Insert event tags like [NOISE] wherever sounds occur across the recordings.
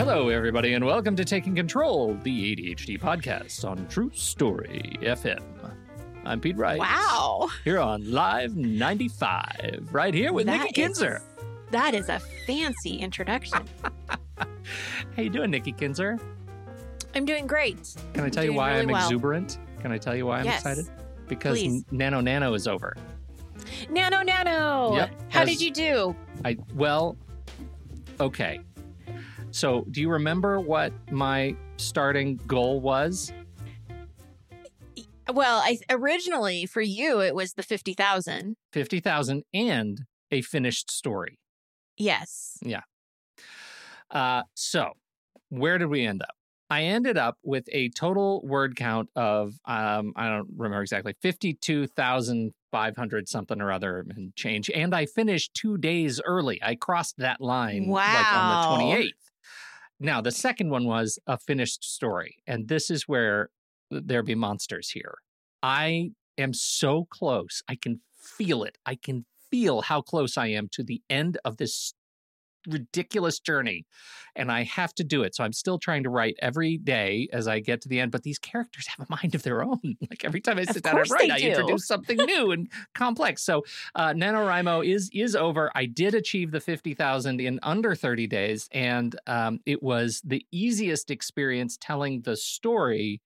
Hello, everybody, and welcome to Taking Control, the ADHD podcast on True Story FM. I'm Pete Wright. Wow. Here on Live 95, right here with Nikki Kinzer. is- That is a fancy introduction. [LAUGHS] How you doing, Nikki Kinzer? I'm doing great. Can I tell you why really I'm well. exuberant? Can I tell you why I'm Yes, excited? Because please. Nano Nano is over. Nano, nano. Yep. How Has- did you do? I well, okay. So, do you remember what my starting goal was? Well, I originally for you it was the fifty thousand. Fifty thousand and a finished story. Yes. Yeah. Uh, so, where did we end up? I ended up with a total word count of um, I don't remember exactly fifty-two thousand five hundred something or other and change, and I finished two days early. I crossed that line like on the twenty-eighth. Now, the second one was a finished story, and this is where there be monsters here. I am so close. I can feel it. I can feel how close I am to the end of this ridiculous journey and I have to do it. So I'm still trying to write every day as I get to the end, but these characters have a mind of their own. [LAUGHS] Like every time I sit down and write, I do. introduce something new and complex. So uh, NaNoWriMo is is over. I did achieve the 50,000 in under 30 days and um, it was the easiest experience telling the story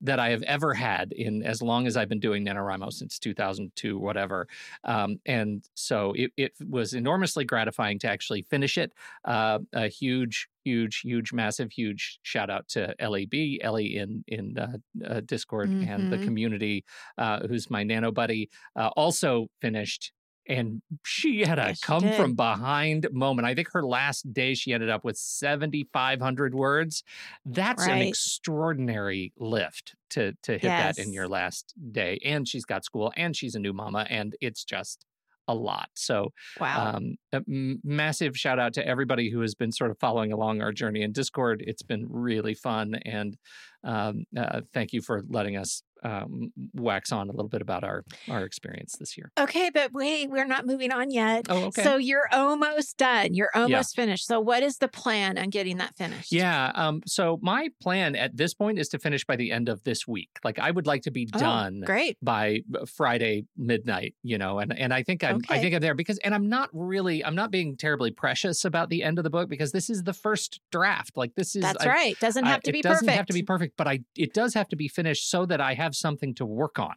that I have ever had in as long as I've been doing NaNoWriMo since 2002, whatever. Um, and so it, it was enormously gratifying to actually finish it. Uh, a huge, huge, huge, massive, huge shout out to LAB, Ellie in in uh, uh, Discord and the Mhm. community, uh, who's my nano buddy, uh, also finished. And she had a Yes, come from behind moment. I think her last day she ended up with 7,500 words. That's an extraordinary lift to to hit that in your last day. And she's got school and she's a new mama and it's just a lot. So Wow. um, m- massive shout out to everybody who has been sort of following along our journey in Discord. It's been really fun, and um, uh, thank you for letting us um, wax on a little bit about our our experience this year. okay, but wait, we're not moving on yet. Oh, okay. So you're almost done. You're almost finished. So what is the plan on getting that finished? yeah. Um, so my plan at this point is to finish by the end of this week. Like I would like to be Oh, done Great. by uh, Friday midnight, you know, and and I think I'm I think I'm there because and I'm not really I'm not being terribly precious about the end of the book because this is the first draft. Like this is That's I- right. Doesn't I- have to be perfect. it be doesn't perfect. have to be perfect, but I it does have to be finished so that I have something to work on.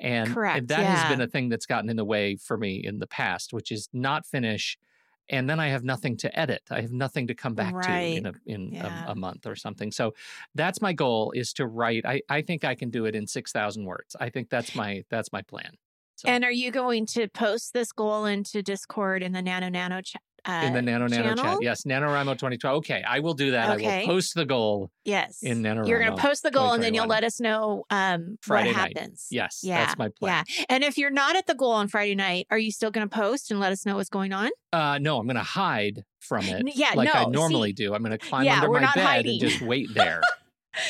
And, and Correct, that has been a thing that's gotten in the way for me in the past, which is not finish and then I have nothing to edit. I have nothing to come back to in a in Yeah. a, a month or something. So that's my goal is to write. I, I think I can do it in six thousand words. I think that's my that's my plan. So And are you going to post this goal into Discord in the Nano Nano chat? Uh, in the Nano Nano channel? chat. Yes, NaNoWriMo 2012. Okay, I will do that. I Okay. will post the goal Yes. in NaNoWriMo. You're going to post the goal and then you'll let us know um, Friday what night. happens. Yes, Yeah. that's my plan. Yeah. And if you're not at the goal on Friday night, are you still going to post and let us know what's going on? Uh, no, I'm going to hide from it. Yeah, like I normally see- do. I'm going to climb Yeah, under my bed hiding. and just wait there [LAUGHS]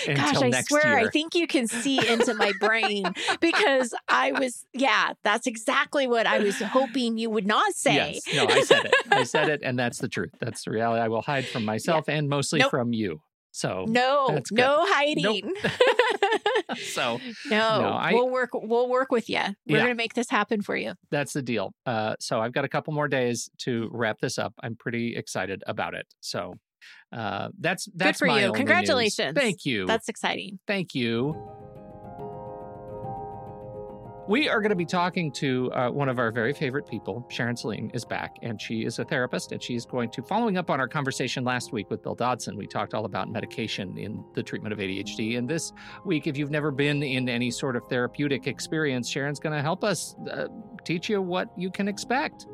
Gosh, I swear, year. I think you can see into my brain [LAUGHS] because I was, yeah, that's exactly what I was hoping you would not say. Yes, no, I said it. I said it, and that's the [LAUGHS] truth. That's the reality. I will hide from myself and mostly Nope. from you. So no, no hiding. [LAUGHS] so no, No, I- we'll work. We'll work with you. We're Yeah. gonna make this happen for you. that's the deal. Uh, so I've got a couple more days to wrap this up. I'm pretty excited about it. So uh, that's that's for my you. only news. Congratulations. Thank you. That's exciting. Thank you. We are going to be talking to uh, one of our very favorite people. Sharon Saline is back, and she is a therapist, and she's going to, following up on our conversation last week with Bill Dodson, we talked all about medication in the treatment of ADHD. And this week, if you've never been in any sort of therapeutic experience, Sharon's going to help us uh, teach you what you can expect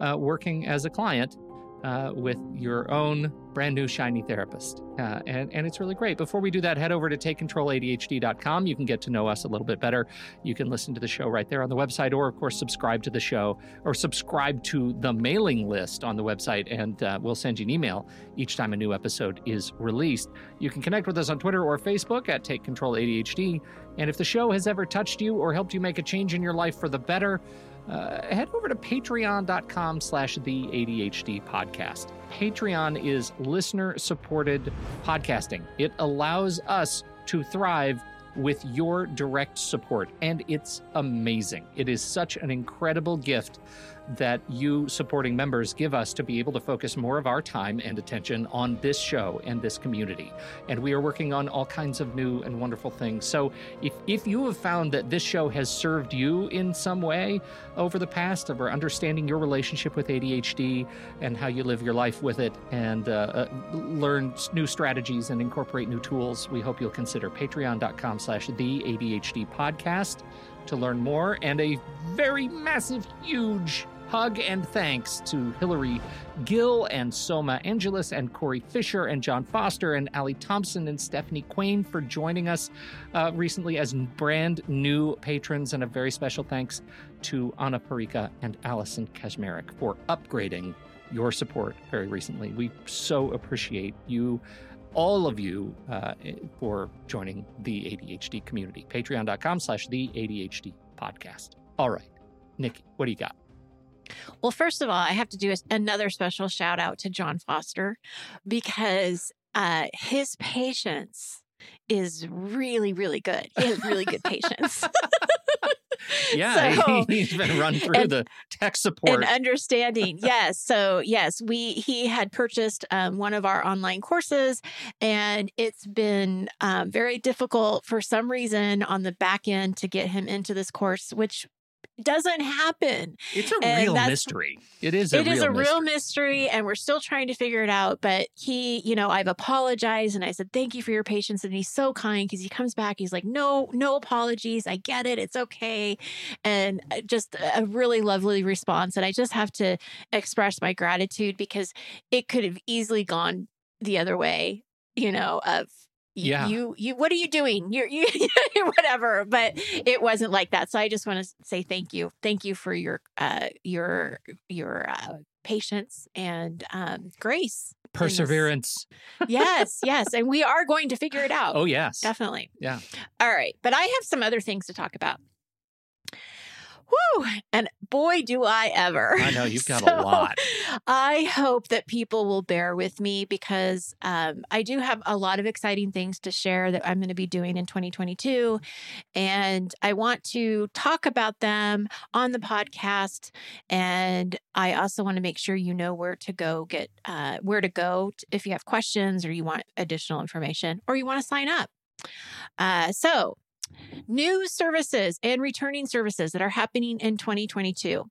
uh, working as a client uh, with your own brand new shiny therapist. Uh, and, and it's really great. Before we do that, head over to takecontroladhd.com. You can get to know us a little bit better. You can listen to the show right there on the website, or of course, subscribe to the show or subscribe to the mailing list on the website, and uh, we'll send you an email each time a new episode is released. You can connect with us on Twitter or Facebook at Take Control ADHD. And if the show has ever touched you or helped you make a change in your life for the better, uh, head over to patreon.com slash the ADHD podcast. Patreon is listener supported podcasting. It allows us to thrive with your direct support, and it's amazing. It is such an incredible gift that you supporting members give us to be able to focus more of our time and attention on this show and this community. And we are working on all kinds of new and wonderful things. So if, if you have found that this show has served you in some way over the past of our understanding your relationship with ADHD and how you live your life with it and uh, uh, learn new strategies and incorporate new tools, we hope you'll consider patreon.com slash the ADHD podcast to learn more. And a very massive, huge hug and thanks to Hillary Gill and Soma Angelis and Corey Fisher and John Foster and Ali Thompson and Stephanie Quain for joining us uh, recently as brand new patrons. And a very special thanks to Anna Parika and Allison Kazmarek for upgrading your support very recently. We so appreciate you, all of you, uh, for joining the ADHD community. Patreon.com slash the ADHD podcast. All right. Nikki, what do you got? Well, first of all, I have to do a- another special shout out to John Foster because uh, his patience is really, really good. He has really good patience. [LAUGHS] Yeah, [LAUGHS] So- he's been run through and- the tech support. and understanding [LAUGHS] yes so yes we he had purchased um, one of our online courses and it's been um, very difficult for some reason on the back end to get him into this course which doesn't happen it's a and real mystery. It is a It real is a real mystery. mystery and we're still trying to figure it out but he you know i've apologized and i said thank you for your patience and he's so kind because he comes back he's like no no apologies i get it it's okay and uh, just a really lovely response and i just have to express my gratitude because it could have easily gone the other way you know of Yeah. you you what are you doing you're you [LAUGHS] whatever but it wasn't like that so i just want to say thank you thank you for your uh your your uh patience and um grace Perseverance. yes yes and we are going to figure it [LAUGHS] out Oh, yes. definitely Yeah. all right but i have some other things to talk about Whew, and boy, do I ever. I know you've [LAUGHS] got So, a lot. I hope that people will bear with me because um, I do have a lot of exciting things to share that I'm going to be doing in 2022. And I want to talk about them on the podcast. And I also want to make sure you know where to go get, uh, where to go if you have questions or you want additional information or you want to sign up. Uh, so, new services and returning services that are happening in 2022.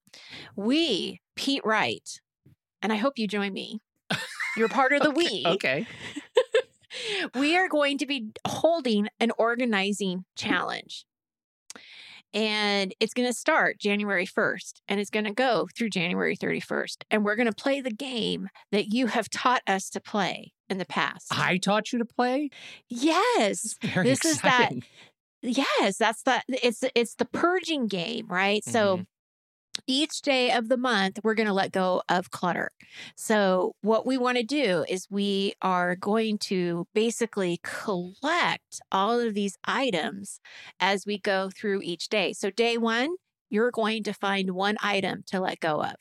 We, Pete Wright, and I hope you join me. You're part of the [LAUGHS] we. Okay. [LAUGHS] we are going to be holding an organizing challenge. And it's going to start January 1st and it's going to go through January 31st. And we're going to play the game that you have taught us to play in the past. I taught you to play. yes. Very This is that-. Yes, that's the it's it's the purging game, right? So Mhm. each day of the month we're going to let go of clutter. So what we want to do is we are going to basically collect all of these items as we go through each day. So day 1, you're going to find one item to let go of.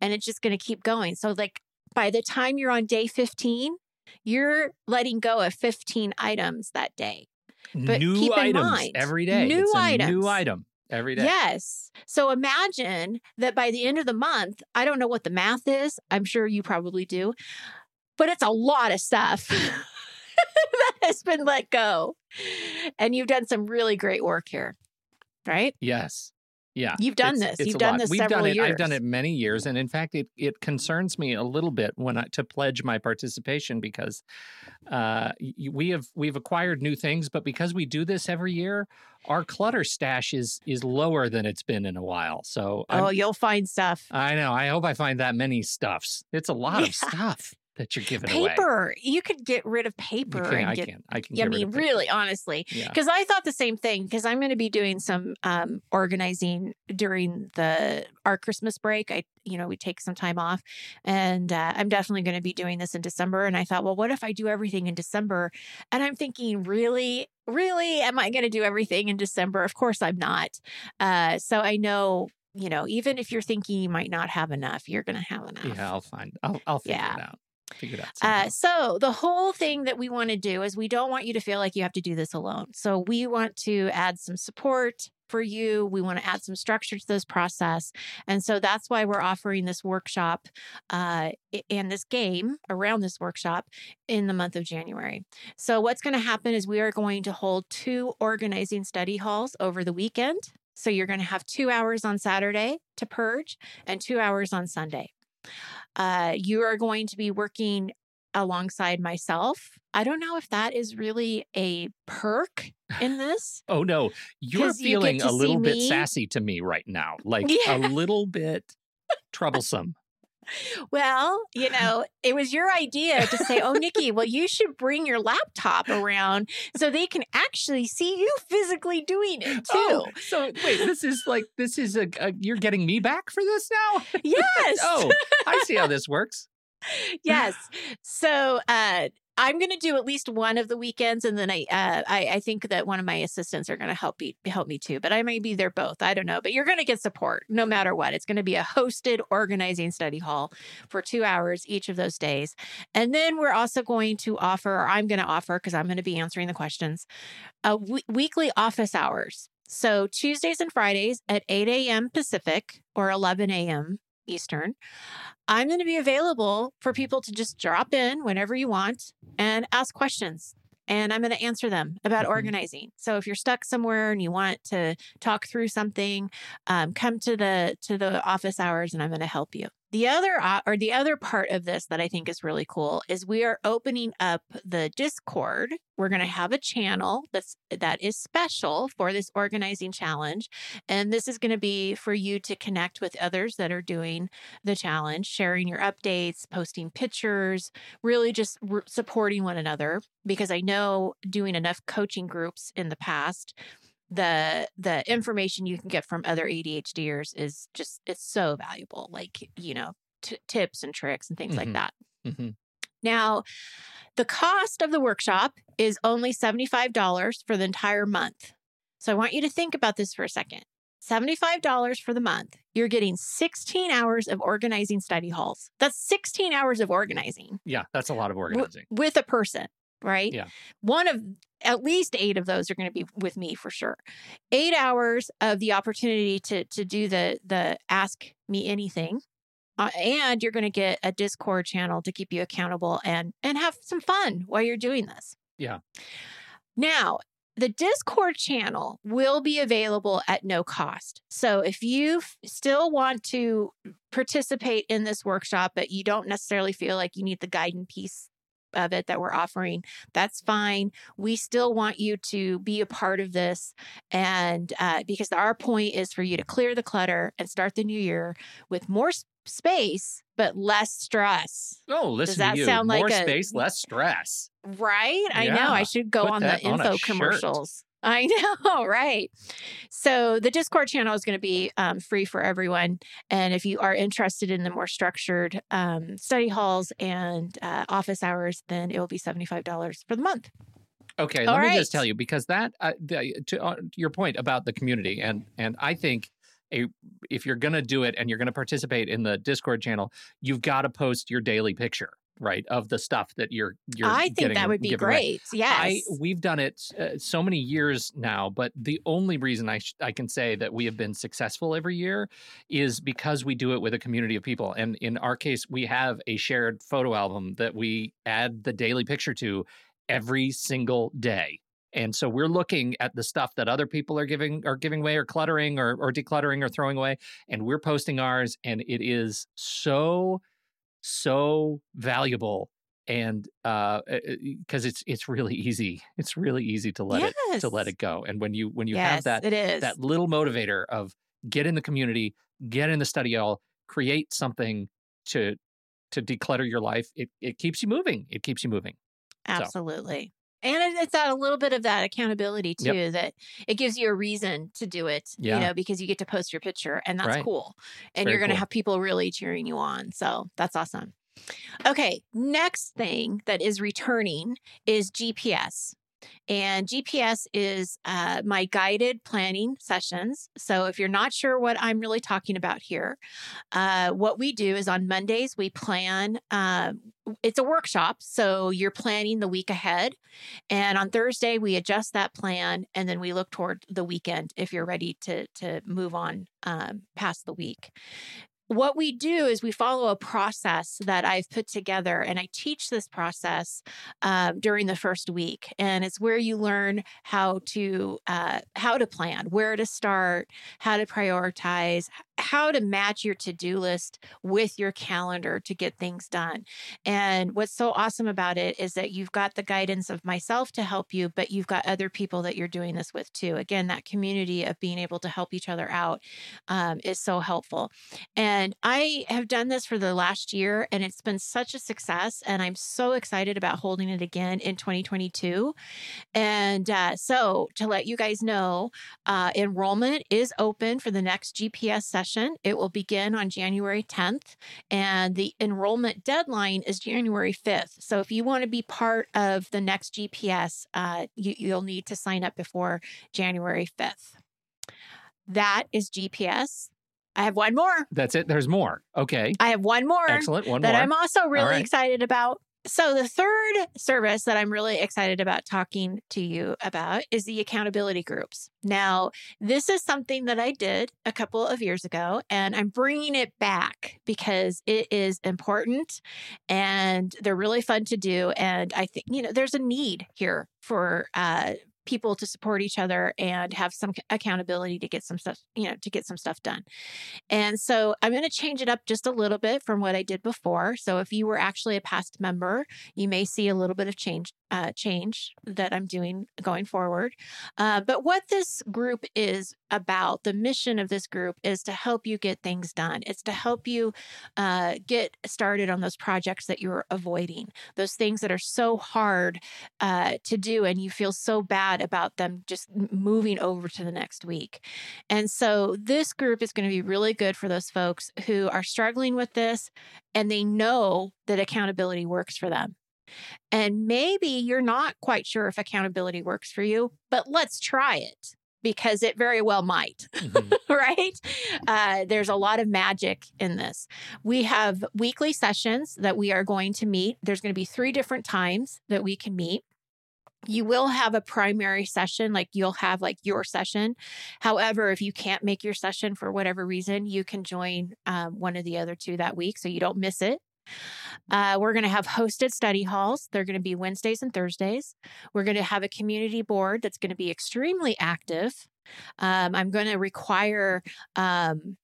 And it's just going to keep going. So like by the time you're on day 15, you're letting go of 15 items that day. But new keep in items mind, every day. new it's a items. new item every day. Yes. So imagine that by the end of the month, I don't know what the math is. I'm sure you probably do, but it's a lot of stuff [LAUGHS] that has been let go. And you've done some really great work here, right? Yes. Yeah. You've done It's- this. it's You've done lot. this We've several done it. years. I've done it many years, and in fact, it it concerns me a little bit when I to pledge my participation because uh, we have we've acquired new things, but because we do this every year, our clutter stash is is lower than it's been in a while. So I'm- Oh, you'll find stuff. I know. I hope I find that many stuffs. It's a lot of stuff that you're giving away. Paper. You could get rid of paper can, and I get. can. I can. I mean, of paper. really, honestly, Yeah. because I thought the same thing. Because I'm going to be doing some um, organizing during the our Christmas break. I, you know, we take some time off, and uh, I'm definitely going to be doing this in December. And I thought, well, what if I do everything in December? And I'm thinking, really, really, am I going to do everything in December? Of course, I'm not. Uh, so I know. You know, even if you're thinking you might not have enough, you're going to have enough. Yeah, I'll find. I'll. I'll figure Yeah. it out. Figure out. Uh, so the whole thing that we want to do is we don't want you to feel like you have to do this alone. So we want to add some support for you. We want to add some structure to this process, and so that's why we're offering this workshop uh, and this game around this workshop in the month of January. So what's going to happen is we are going to hold two organizing study halls over the weekend. So you're going to have two hours on Saturday to purge and two hours on Sunday. Uh, you are going to be working alongside myself. I don't know if that is really a perk in this. Oh no, you're feeling to a little bit me. sassy to me right now. Like Yeah. a little bit [LAUGHS] troublesome. Well, you [LAUGHS] know, it was your idea to say, "Oh, Nikki, well, you should bring your laptop around so they can actually see you physically doing it too." Oh, so wait, this is like this is a, a you're getting me back for this now? [LAUGHS] Yes. Oh, I see how this works. [LAUGHS] yes. So uh, I'm going to do at least one of the weekends, and then I, uh, I, I think that one of my assistants are going to help me help me too. But I may be there both. I don't know. But you're going to get support no matter what. It's going to be a hosted organizing study hall for two hours each of those days, and then we're also going to offer, or I'm going to offer, because I'm going to be answering the questions, a w- weekly office hours. So Tuesdays and Fridays at 8 a.m. Pacific or 11 a.m. Eastern. I'm going to be available for people to just drop in whenever you want and ask questions. And I'm going to answer them about Mhm. organizing. So if you're stuck somewhere and you want to talk through something, um, come to the to the office hours, and I'm going to help you. The other uh, or the other part of this that I think is really cool is we are opening up the Discord. We're going to have a channel that's that is special for this organizing challenge, and this is going to be for you to connect with others that are doing the challenge, sharing your updates, posting pictures, really just r- supporting one another. Because I know doing enough coaching groups in the past, the the information you can get from other ADHDers is just it's so valuable. Like you know t- tips and tricks and things like Mhm. that. hmm Now, the cost of the workshop is only $75 for the entire month. So I want you to think about this for a second. $75 for the month. You're getting 16 hours of organizing study halls. That's 16 hours of organizing Yeah, that's a lot of w- organizing. with a person, right? Yeah. One of at least eight of those are going to be with me for sure. Eight hours of the opportunity to to do the the ask me anything, uh, and you're going to get a Discord channel to keep you accountable and and have some fun while you're doing this. Yeah. Now. The Discord channel will be available at no cost. So if you f- still want to participate in this workshop, but you don't necessarily feel like you need the guidance piece of it that we're offering, that's fine. We still want you to be a part of this. And uh, because our point is for you to clear the clutter and start the new year with more space, but less stress. Oh, listen that to you. sound like More a- space, less stress. Right? I know. I should go Put on the that on info shirt. I know, [LAUGHS] right? So the Discord channel is going to be um, free for everyone, and if you are interested in the more structured um, study halls and uh, office hours, then it will be seventy five dollars for the month. Okay, All let me just tell you because that uh, the, to uh, your point about the community and and I think a if you're going to do it and you're going to participate in the Discord channel, you've got to post your daily picture. Right of the stuff that you're you're I think getting that would be given away. great. Yes. I we've done it uh, so many years now, but the only reason I sh- I can say that we have been successful every year is because we do it with a community of people. And in our case, we have a shared photo album that we add the daily picture to every single day. And so we're looking at the stuff that other people are giving are giving away or cluttering or, or decluttering or throwing away, and we're posting ours, and it is so so valuable and uh because it's it's really easy [LAUGHS] it's really easy to let it to let it go and when you when you yes, have that it is. that little motivator of get in the community get in the study hall create something to to declutter your life it it keeps you moving it keeps you moving Absolutely. And it's it's a little bit of that accountability too, Yep. that it gives you a reason to do it, Yeah. you know, because you get to post your picture and that's Right. cool. And you're going to cool. have people really cheering you on. So that's awesome. Okay. Next thing that is returning is GPS. And GPS is uh, my guided planning sessions. So if you're not sure what I'm really talking about here, uh, what we do is on Mondays, we plan. Uh, it's a workshop. So you're planning the week ahead. And on Thursday, we adjust that plan and then we look toward the weekend if you're ready to, to move on um, past the week what we do is we follow a process that I've put together, and I teach this process um, during the first week. And it's where you learn how to uh, how to plan, where to start, how to prioritize, how to match your to do list with your calendar to get things done. And what's so awesome about it is that you've got the guidance of myself to help you, but you've got other people that you're doing this with too. Again, that community of being able to help each other out um, is so helpful. And I have done this for the last year and it's been such a success. And I'm so excited about holding it again in 2022. And uh, so, to let you guys know, uh, enrollment is open for the next GPS session. It will begin on January 10th, and the enrollment deadline is January 5th. So, if you want to be part of the next GPS, uh, you, you'll need to sign up before January 5th. That is GPS. I have one more. that's it there's more okay I have one more excellent one that more I'm also really right. excited about. So, the third service that I'm really excited about talking to you about is the accountability groups. Now, this is something that I did a couple of years ago, and I'm bringing it back because it is important and they're really fun to do. And I think, you know, there's a need here for, uh, people to support each other and have some accountability to get some stuff you know to get some stuff done and so I'm going to change it up just a little bit from what I did before. So if you were actually a past member, you may see a little bit of change uh, change that I'm doing going forward. Uh, but what this group is about, the mission of this group is to help you get things done. It's to help you uh, get started on those projects that you're avoiding, those things that are so hard uh, to do, and you feel so bad about them just moving over to the next week. And so this group is going to be really good for those folks who are struggling with this and they know that accountability works for them. And maybe you're not quite sure if accountability works for you, but let's try it because it very well might, Mhm. [LAUGHS] right? Uh, there's a lot of magic in this. We have weekly sessions that we are going to meet. There's going to be three different times that we can meet you will have a primary session like you'll have like your session. However if you can't make your session for whatever reason you can join um, one of the other two that week so you don't miss it. Uh, we're going to have hosted study halls. They're going to be wednesdays and thursdays. We're going to have a community board that's going to be extremely active. Um, i'm going to require um,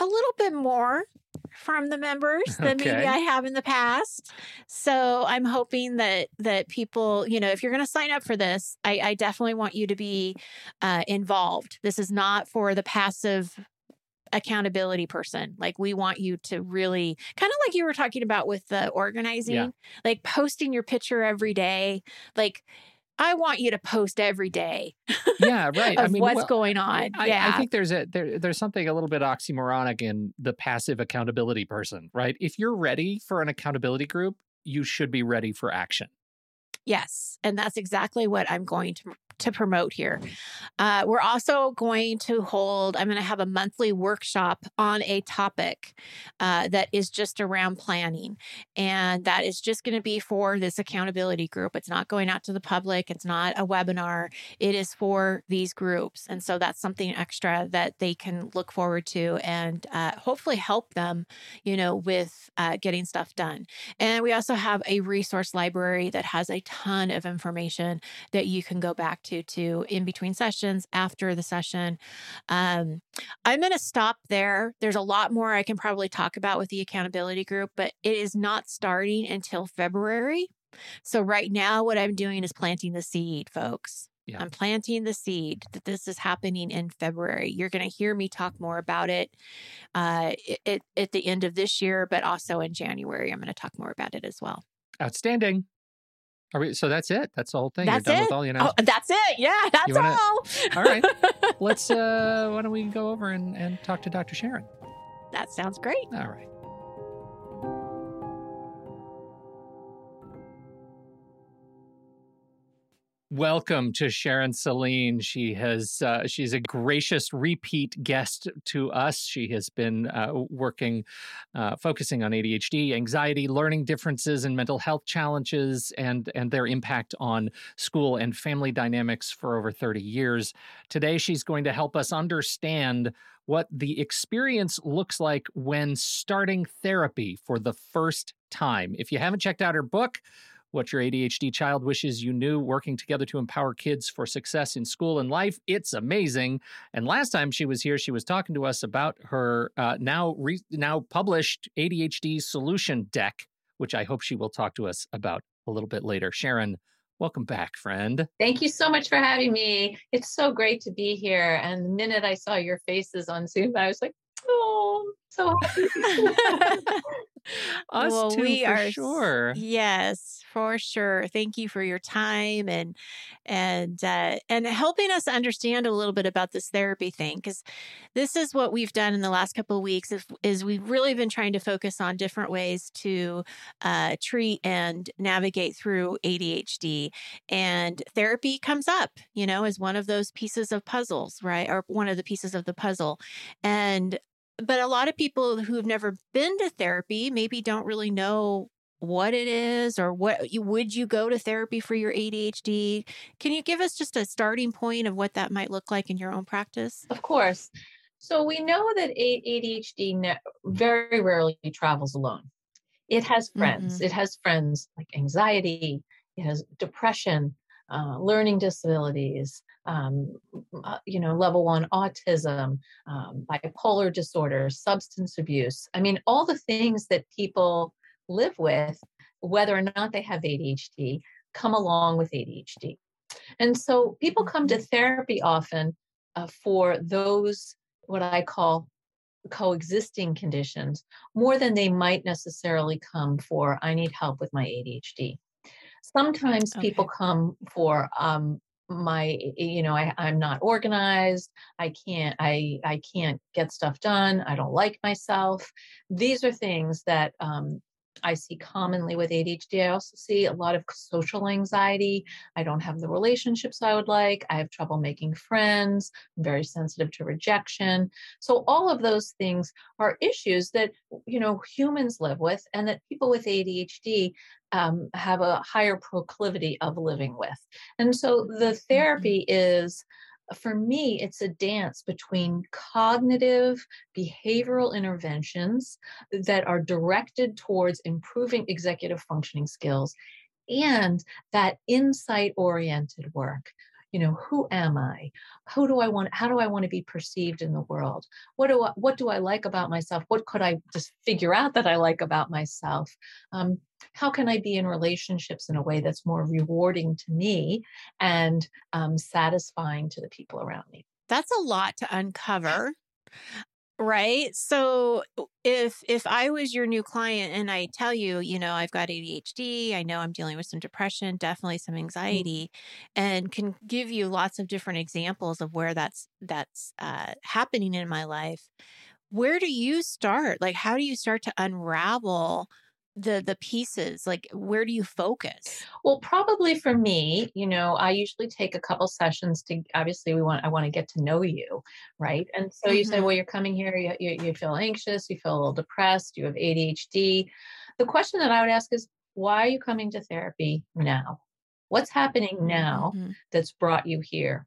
a little bit more from the members than maybe I have in the past. So I'm hoping that that people, you know, if you're going to sign up for this, I, I definitely want you to be uh, involved. This is not for the passive accountability person. Like we want you to really kind of like you were talking about with the organizing, like posting your picture every day. Like I want you to post every day yeah right i mean what's well, going on. I, yeah. I think there's a there, there's something a little bit oxymoronic in the passive accountability person, right? If you're ready for an accountability group, you should be ready for action. Yes. And that's exactly what I'm going to to promote here. Uh, we're also going to hold, I'm going to have a monthly workshop on a topic uh, that is just around planning. And that is just going to be for this accountability group. It's not going out to the public, it's not a webinar, it is for these groups. And so that's something extra that they can look forward to and uh, hopefully help them, you know, with uh, getting stuff done. And we also have a resource library that has a ton of information that you can go back to to in between sessions after the session. Um, I'm going to stop there. There's a lot more I can probably talk about with the accountability group, but it is not starting until February. So right now, what I'm doing is planting the seed, folks. Yeah. I'm planting the seed that this is happening in February. You're going to hear me talk more about it, uh, it, at the end of this year, but also in January. I'm going to talk more about it as well. Outstanding. Are we, so that's it. That's the whole thing. That's You're done it. with all the Oh, that's it. Yeah, [LAUGHS] that's wanna- all. [LAUGHS] all right. Let's. [LAUGHS] uh Why don't we go over and, and talk to Dr. Sharon? that sounds great. All right. Welcome to Sharon Saline. She has uh, she's a gracious repeat guest to us. She has been uh, working, uh, focusing on ADHD, anxiety, learning differences, and mental health challenges, and and their impact on school and family dynamics for over thirty years. Today, she's going to help us understand what the experience looks like when starting therapy for the first time. If you haven't checked out her book, What Your ADHD Child Wishes You Knew Working Together to Empower Kids for Success in School and Life, it's amazing. And last time she was here, she was talking to us about her uh, now, re- now published ADHD solution deck, which I hope she will talk to us about a little bit later. Sharon, welcome back, friend. Thank you so much for having me. It's so great to be here. And the minute I saw your faces on Zoom, I was like, oh, so. [LAUGHS] Us well, too, we for are sure. Yes, for sure. Thank you for your time and and uh, and helping us understand a little bit about this therapy thing because this is what we've done in the last couple of weeks. Is, is we've really been trying to focus on different ways to uh, treat and navigate through ADHD, and therapy comes up, you know, as one of those pieces of puzzles, right, or one of the pieces of the puzzle, and but a lot of people who've never been to therapy maybe don't really know what it is or what you would you go to therapy for your ADHD? Can you give us just a starting point of what that might look like in your own practice? of course. So we know that ADHD ne- very rarely travels alone. It has friends. Mm-hmm. It has friends like anxiety, it has depression, uh, learning disabilities, um, uh, you know, level one autism, um, bipolar disorder, substance abuse. I mean, all the things that people live with, whether or not they have ADHD, come along with ADHD. And so people come to therapy often uh, for those, what I call coexisting conditions, more than they might necessarily come for, I need help with my ADHD. Sometimes people come for, um, my you know I, i'm not organized i can't i i can't get stuff done i don't like myself. These are things that um, I see commonly with ADHD. I also see a lot of social anxiety. I don't have the relationships I would like. I have trouble making friends. I'm very sensitive to rejection. So all of those things are issues that you know humans live with, and that people with ADHD um, have a higher proclivity of living with. And so the therapy is for me, it's a dance between cognitive behavioral interventions that are directed towards improving executive functioning skills and that insight oriented work. You know who am i? Who do i want how do i want to be perceived in the world? What do i what do i like about myself? What could i just figure out that i like about myself? Um, how can i be in relationships in a way that's more rewarding to me and um, satisfying to the people around me That's a lot to [LAUGHS] uncover. Right? So if if I was your new client and I tell you, you know, I've got ADHD, I know I'm dealing with some depression, definitely some anxiety, and can give you lots of different examples of where that's that's uh, happening in my life. Where do you start? Like, how do you start to unravel the the pieces like where do you focus well probably for me you know i usually take a couple sessions to obviously we want i want to get to know you right and so mm-hmm. you say well you're coming here you, you, you feel anxious you feel a little depressed you have adhd the question that i would ask is why are you coming to therapy now what's happening now mm-hmm. that's brought you here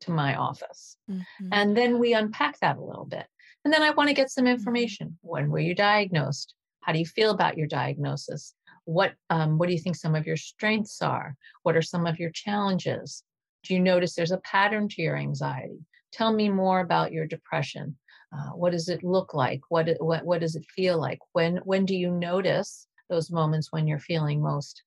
to my office mm-hmm. and then we unpack that a little bit and then i want to get some mm-hmm. information when were you diagnosed how do you feel about your diagnosis? What um, what do you think some of your strengths are? What are some of your challenges? Do you notice there's a pattern to your anxiety? Tell me more about your depression. Uh, what does it look like? What, what what does it feel like? When when do you notice those moments when you're feeling most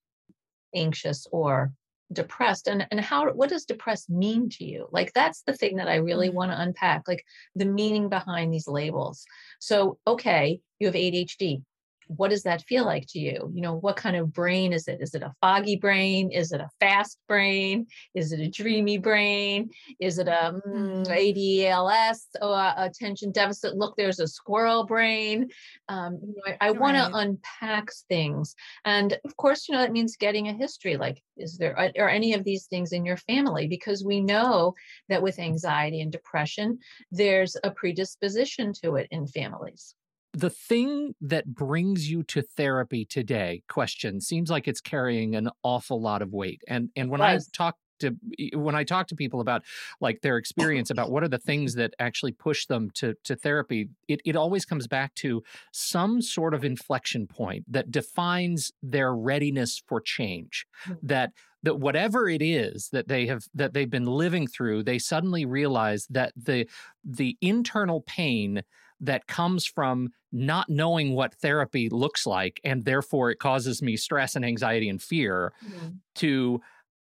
anxious or depressed and and how what does depressed mean to you like that's the thing that i really mm-hmm. want to unpack like the meaning behind these labels so okay you have adhd what does that feel like to you? You know, what kind of brain is it? Is it a foggy brain? Is it a fast brain? Is it a dreamy brain? Is it a mm, ADLS, or uh, attention deficit? Look, there's a squirrel brain. Um, you know, I, I want to unpack things. And of course, you know, that means getting a history. Like, is there, are any of these things in your family? Because we know that with anxiety and depression, there's a predisposition to it in families the thing that brings you to therapy today question seems like it's carrying an awful lot of weight and and when i talk to when I talk to people about like their experience about what are the things that actually push them to to therapy, it, it always comes back to some sort of inflection point that defines their readiness for change. Mm-hmm. That that whatever it is that they have that they've been living through, they suddenly realize that the the internal pain that comes from not knowing what therapy looks like and therefore it causes me stress and anxiety and fear mm-hmm. to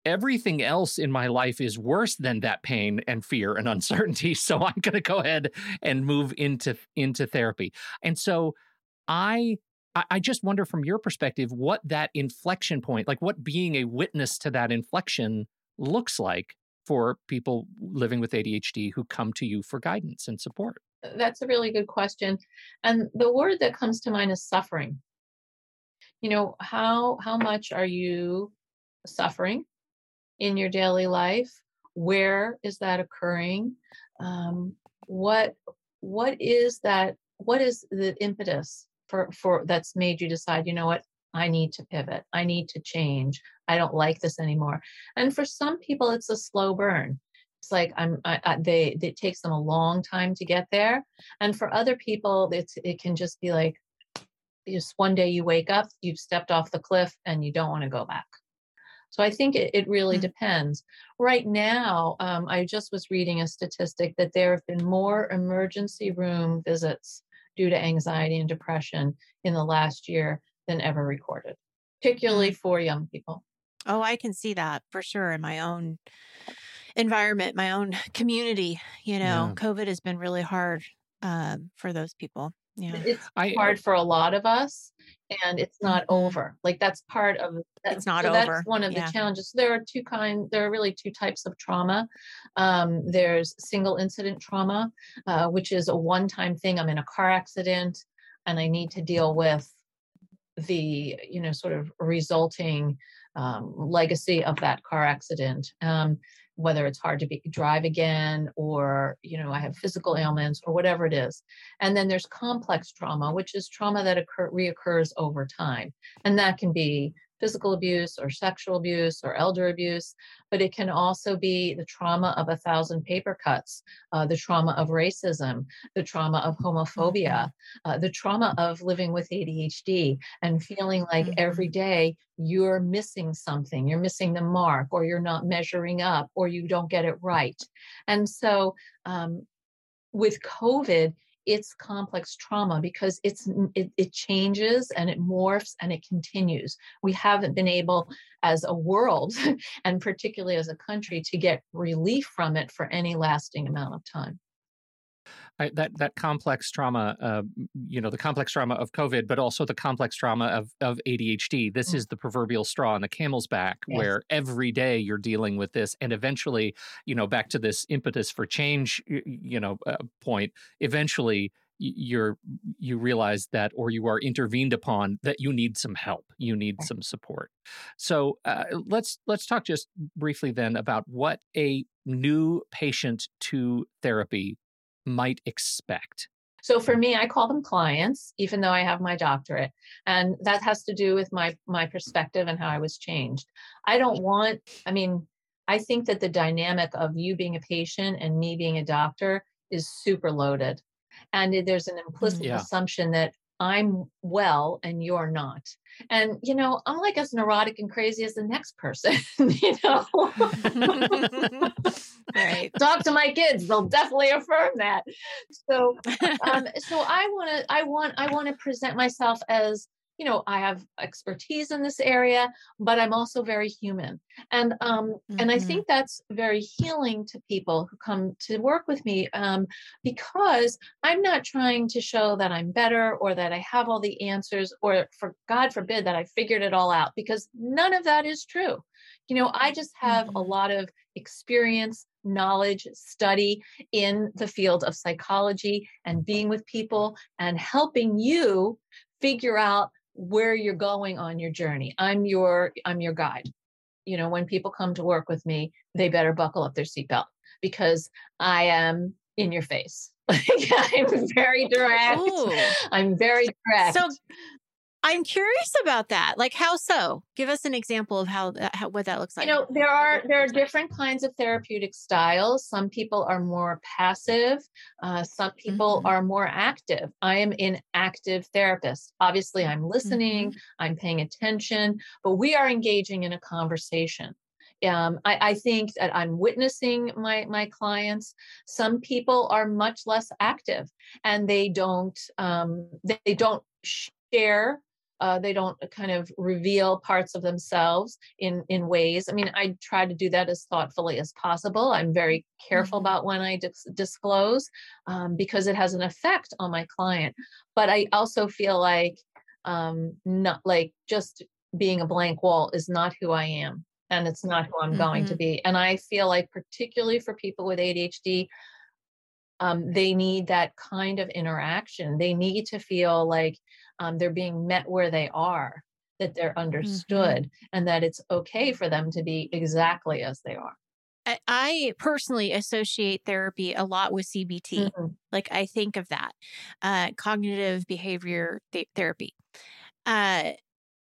everything else in my life is worse than that pain and fear and [LAUGHS] uncertainty so i'm going to go ahead and move into into therapy and so i I just wonder from your perspective what that inflection point, like what being a witness to that inflection looks like for people living with ADHD who come to you for guidance and support that's a really good question. And the word that comes to mind is suffering. You know, how how much are you suffering in your daily life? Where is that occurring? Um, what what is that? What is the impetus for for that's made you decide? You know what? I need to pivot. I need to change. I don't like this anymore. And for some people, it's a slow burn it's like i'm I, I, they it takes them a long time to get there and for other people it's it can just be like just one day you wake up you've stepped off the cliff and you don't want to go back so i think it, it really mm-hmm. depends right now um, i just was reading a statistic that there have been more emergency room visits due to anxiety and depression in the last year than ever recorded particularly mm. for young people oh i can see that for sure in my own environment, my own community. You know, yeah. COVID has been really hard um, for those people. Yeah, it's I, hard I, for a lot of us, and it's not over. Like that's part of that, it's not so over. That's one of yeah. the challenges. There are two kind. There are really two types of trauma. Um, there's single incident trauma, uh, which is a one-time thing. I'm in a car accident, and I need to deal with the you know sort of resulting um, legacy of that car accident. Um, whether it's hard to be, drive again or you know i have physical ailments or whatever it is. And then there's complex trauma which is trauma that occur, reoccurs over time. And that can be physical abuse or sexual abuse or elder abuse, but it can also be the trauma of a thousand paper cuts, uh, the trauma of racism, the trauma of homophobia, mm-hmm. uh, the trauma of living with ADHD and feeling like mm-hmm. every day you're missing something, you're missing the mark, or you're not measuring up, or you don't get it right. And so um, with COVID, it's complex trauma because it's it, it changes and it morphs and it continues. We haven't been able as a world [LAUGHS] and particularly as a country to get relief from it for any lasting amount of time I, that that complex trauma, uh, you know, the complex trauma of COVID, but also the complex trauma of of ADHD. This mm. is the proverbial straw on the camel's back, yes. where every day you're dealing with this, and eventually, you know, back to this impetus for change, you know, uh, point. Eventually, you're you realize that or you are intervened upon that you need some help you need some support so uh, let's let's talk just briefly then about what a new patient to therapy might expect so for me, I call them clients, even though I have my doctorate. And that has to do with my my perspective and how I was changed. I don't want, I mean, I think that the dynamic of you being a patient and me being a doctor is super loaded. And there's an implicit yeah. assumption that I'm well and you're not. And, you know, I'm like as neurotic and crazy as the next person, [LAUGHS] you know. [LAUGHS] right. Talk to my kids, they'll definitely affirm that. So um, so I want to I want I want to present myself as you know i have expertise in this area but i'm also very human and um mm-hmm. and i mm-hmm. think that's very healing to people who come to work with me um because i'm not trying to show that i'm better or that i have all the answers or for god forbid that i figured it all out because none of that is true you know i just have mm-hmm. a lot of experience knowledge study in the field of psychology and being with people and helping you figure out where you're going on your journey. I'm your I'm your guide. You know, when people come to work with me, they better buckle up their seatbelt because I am in your face. [LAUGHS] I'm very direct. Ooh. I'm very direct. So I'm curious about that. Like, how so? Give us an example of how, how what that looks like. You know, there are there are different kinds of therapeutic styles. Some people are more passive. Uh, some people mm-hmm. are more active. I am an active therapist. Obviously, I'm listening. Mm-hmm. I'm paying attention, but we are engaging in a conversation. Um, I, I, think that I'm witnessing my my clients. Some people are much less active, and they don't um, they don't share uh, they don't kind of reveal parts of themselves in in ways i mean i try to do that as thoughtfully as possible i'm very careful mm-hmm. about when i dis- disclose um, because it has an effect on my client but i also feel like um, not like just being a blank wall is not who i am and it's not who i'm mm-hmm. going to mm-hmm. be and i feel like particularly for people with adhd um, they need that kind of interaction they need to feel like um, they're being met where they are, that they're understood, mm-hmm. and that it's okay for them to be exactly as they are. I personally associate therapy a lot with CBT. Mm-hmm. Like I think of that, uh, cognitive behavior th- therapy. Uh,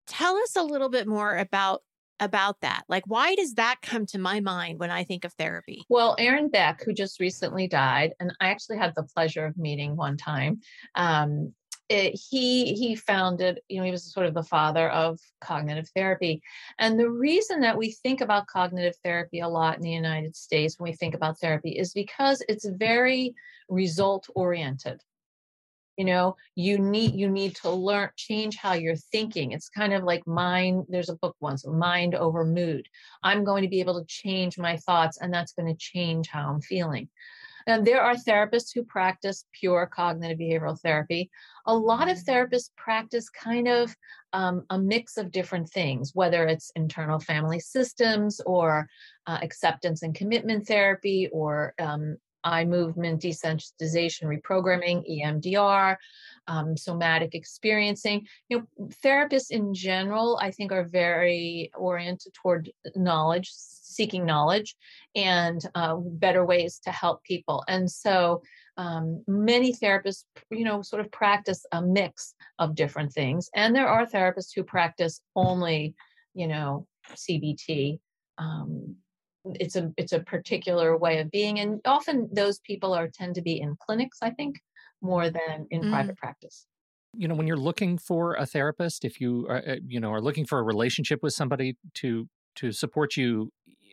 tell us a little bit more about about that. Like, why does that come to my mind when I think of therapy? Well, Aaron Beck, who just recently died, and I actually had the pleasure of meeting one time. Um, it, he he founded you know he was sort of the father of cognitive therapy. And the reason that we think about cognitive therapy a lot in the united states when we think about therapy is because it's very result oriented you know you need you need to learn change how you're thinking. It's kind of like mind there's a book once mind over mood. I'm going to be able to change my thoughts and that's going to change how i'm feeling and there are therapists who practice pure cognitive behavioral therapy. A lot of therapists practice kind of um, a mix of different things, whether it's internal family systems or uh, acceptance and commitment therapy or um, eye movement desensitization reprogramming, EMDR, um, somatic experiencing. You know, therapists in general, I think, are very oriented toward knowledge, seeking knowledge, and uh, better ways to help people. And so, um, many therapists, you know, sort of practice a mix of different things, and there are therapists who practice only, you know, CBT. Um, it's a it's a particular way of being and often those people are tend to be in clinics i think more than in mm. private practice you know when you're looking for a therapist if you are uh, you know are looking for a relationship with somebody to to support you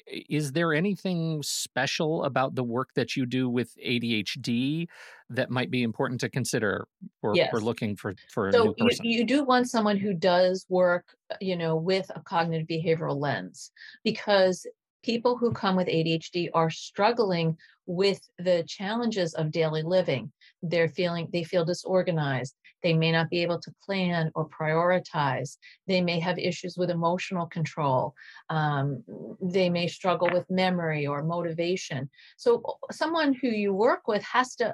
is there anything special about the work that you do with ADHD that might be important to consider for, yes. looking for for a so? You, you do want someone who does work, you know, with a cognitive behavioral lens because people who come with ADHD are struggling with the challenges of daily living. They're feeling they feel disorganized. They may not be able to plan or prioritize. They may have issues with emotional control. Um, they may struggle with memory or motivation. So, someone who you work with has to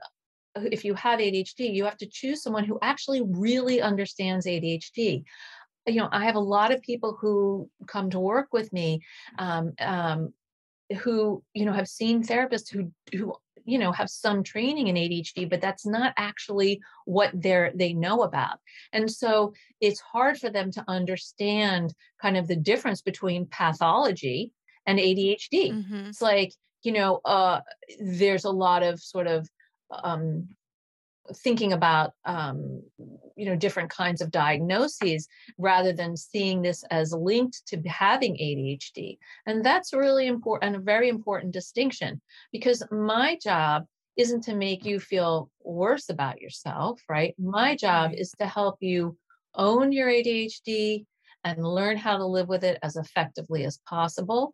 if you have ADHD, you have to choose someone who actually really understands ADHD. You know, I have a lot of people who come to work with me um, um, who, you know, have seen therapists who who you know have some training in ADHD, but that's not actually what they're they know about. And so it's hard for them to understand kind of the difference between pathology and ADHD. Mm-hmm. It's like, you know, uh, there's a lot of sort of um, thinking about um, you know different kinds of diagnoses rather than seeing this as linked to having ADHD and that's really important and a very important distinction because my job isn't to make you feel worse about yourself right? My job is to help you own your ADHD and learn how to live with it as effectively as possible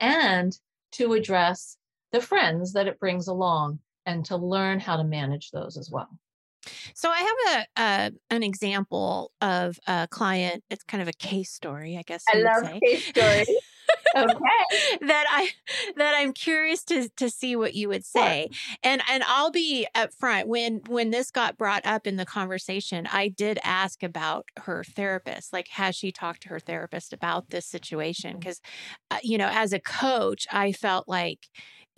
and to address the friends that it brings along and to learn how to manage those as well. So I have a, a an example of a client. It's kind of a case story, I guess. I love say. case stories. [LAUGHS] okay. that I that I'm curious to to see what you would say. And and I'll be upfront when when this got brought up in the conversation, I did ask about her therapist. Like has she talked to her therapist about this situation because mm-hmm. uh, you know, as a coach, I felt like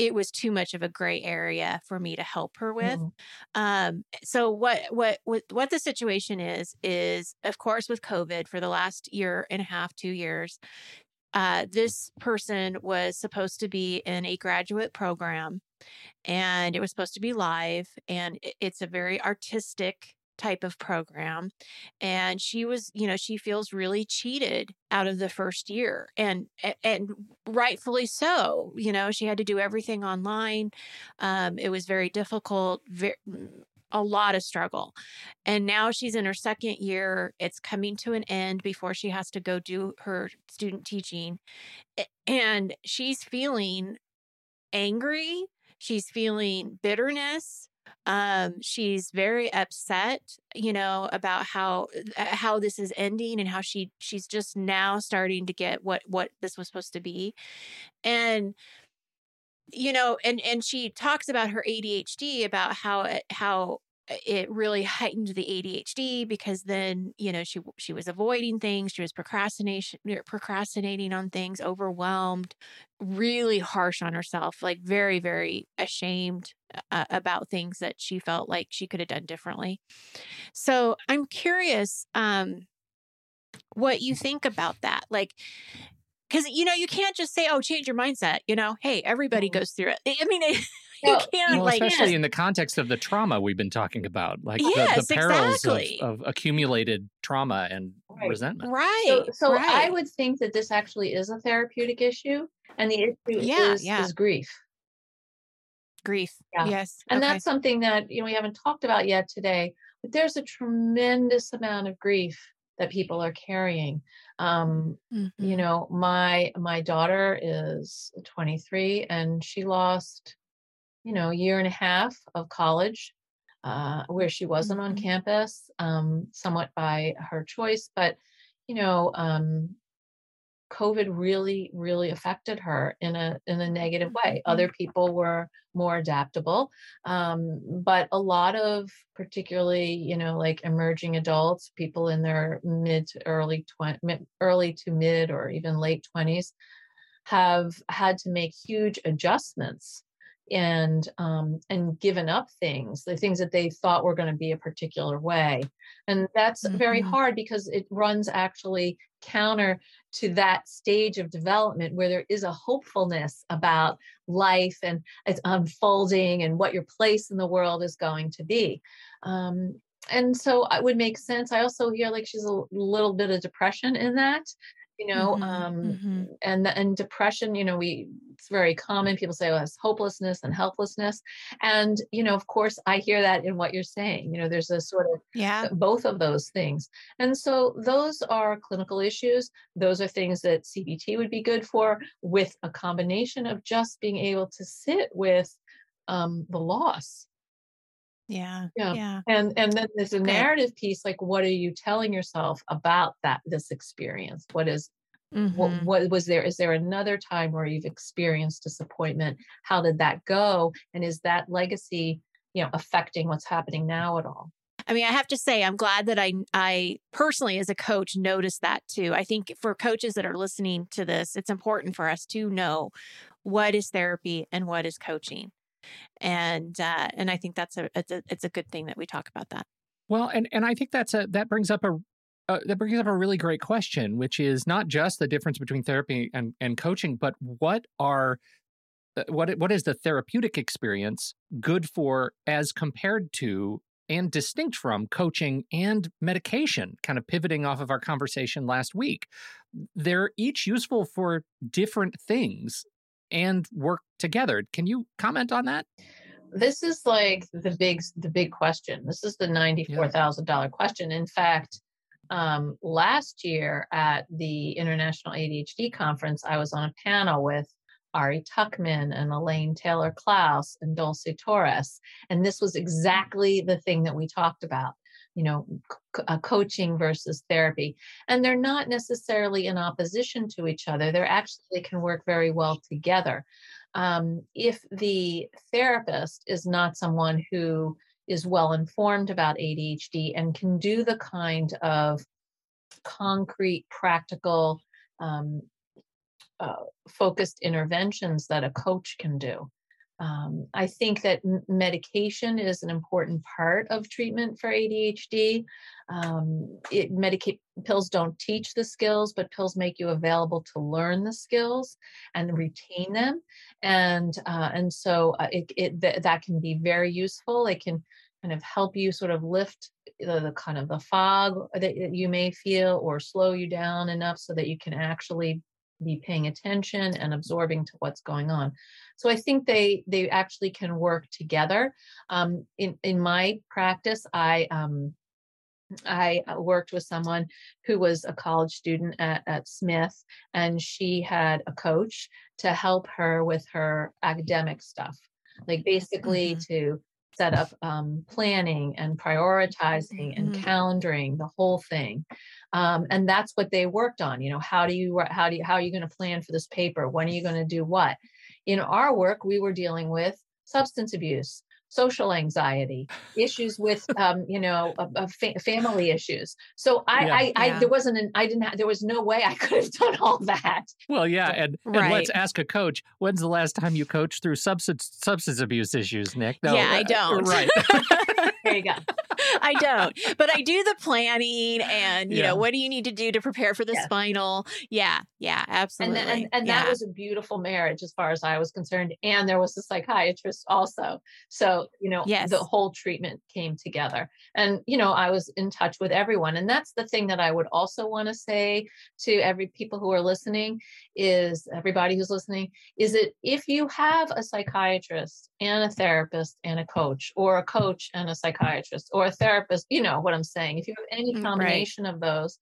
it was too much of a gray area for me to help her with. Mm-hmm. Um, so what, what what what the situation is is of course with COVID for the last year and a half, two years, uh, this person was supposed to be in a graduate program, and it was supposed to be live, and it's a very artistic type of program and she was you know she feels really cheated out of the first year and and rightfully so you know she had to do everything online um, it was very difficult very, a lot of struggle and now she's in her second year it's coming to an end before she has to go do her student teaching and she's feeling angry she's feeling bitterness um she's very upset you know about how uh, how this is ending and how she she's just now starting to get what what this was supposed to be. And you know and and she talks about her ADHD about how how it really heightened the ADHD because then you know she she was avoiding things, she was procrastination er, procrastinating on things, overwhelmed, really harsh on herself, like very very ashamed uh, about things that she felt like she could have done differently. So I'm curious um, what you think about that, like because you know you can't just say oh change your mindset you know? Hey everybody goes through it. I mean [LAUGHS] [LAUGHS] you can't well, like especially yes. in the context of the trauma we've been talking about like yes, the, the perils exactly. of, of, accumulated trauma and right. resentment right so, so right. i would think that this actually is a therapeutic issue and the issue yeah, is, yeah. is grief grief yeah. yes and okay. that's something that you know we haven't talked about yet today but there's a tremendous amount of grief that people are carrying um, mm-hmm. you know my my daughter is 23 and she lost you know, a year and a half of college uh, where she wasn't mm-hmm. on campus, um, somewhat by her choice. But, you know, um, COVID really, really affected her in a in a negative way. Mm-hmm. Other people were more adaptable, um, but a lot of particularly, you know, like emerging adults, people in their mid to early twenty, early to mid or even late twenties, have had to make huge adjustments and um, and given up things the things that they thought were going to be a particular way. And that's mm-hmm. very hard because it runs actually counter to that stage of development where there is a hopefulness about life and it's unfolding and what your place in the world is going to be. Um, and so it would make sense. I also hear like she's a little bit of depression in that you know mm-hmm, um mm-hmm. and and depression you know we it's very common. People say oh it's hopelessness and helplessness. And you know of course i hear that in what you're saying you know there's a sort of yeah. both of those things. And so those are clinical issues. Those are things that cbt would be good for with a combination of just being able to sit with um, the loss yeah. Yeah. Yeah. And and then there's a narrative piece like what are you telling yourself about that this experience? What is mm-hmm. what, what was there is there another time where you've experienced disappointment? How did that go? And is that legacy you know affecting what's happening now at all I mean, I have to say, I'm glad that I, I personally, as a coach, noticed that too. I think for coaches that are listening to this, it's important for us to know what is therapy and what is coaching, and uh, and I think that's a it's a it's a good thing that we talk about that. Well, and and I think that's a that brings up a uh, that brings up a really great question, which is not just the difference between therapy and, and coaching, but what are uh, what what is the therapeutic experience good for as compared to and distinct from coaching and medication, kind of pivoting off of our conversation last week. They're each useful for different things and work together. Can you comment on that? This is like the big the big question. This is the $94,000 yeah. question. In fact, um, last year at the International ADHD Conference, I was on a panel with Ari Tuckman and Elaine Taylor Klaus and Dulce Torres. And this was exactly the thing that we talked about, you know, c- uh, coaching versus therapy. And they're not necessarily in opposition to each other, they're actually they can work very well together. Um, if the therapist is not someone who is well informed about ADHD and can do the kind of concrete, practical um, uh, focused interventions that a coach can do. Um, I think that medication is an important part of treatment for ADHD. Um, it medicate pills don't teach the skills, but pills make you available to learn the skills and retain them. And uh, and so uh, it, it th- that can be very useful. It can kind of help you sort of lift the, the kind of the fog that you may feel or slow you down enough so that you can actually be paying attention and absorbing to what's going on. So I think they they actually can work together. Um, in in my practice, I um, I worked with someone who was a college student at, at Smith, and she had a coach to help her with her academic stuff, like basically mm-hmm. to set up um, planning and prioritizing and mm-hmm. calendaring the whole thing um, and that's what they worked on you know how do you how do you how are you going to plan for this paper? When are you going to do what? In our work we were dealing with substance abuse social anxiety, issues with, [LAUGHS] um, you know, fa- family issues. So I, yeah. I, I yeah. there wasn't an, I didn't, have, there was no way I [LAUGHS] could have done all that. Well, yeah, and, right. and let's ask a coach. When's the last time you coached through substance substance abuse issues, Nick? No, yeah, I uh, don't. Right. [LAUGHS] there you go. I don't, but I do the planning and you yeah. know what do you need to do to prepare for the yes. spinal? Yeah, yeah, absolutely. And, and, and yeah. that was a beautiful marriage as far as I was concerned. And there was a psychiatrist also. So you know yes. the whole treatment came together and you know i was in touch with everyone and that's the thing that i would also want to say to every people who are listening is everybody who's listening is that if you have a psychiatrist and a therapist and a coach or a coach and a psychiatrist or a therapist you know what i'm saying if you have any mm, combination right. of those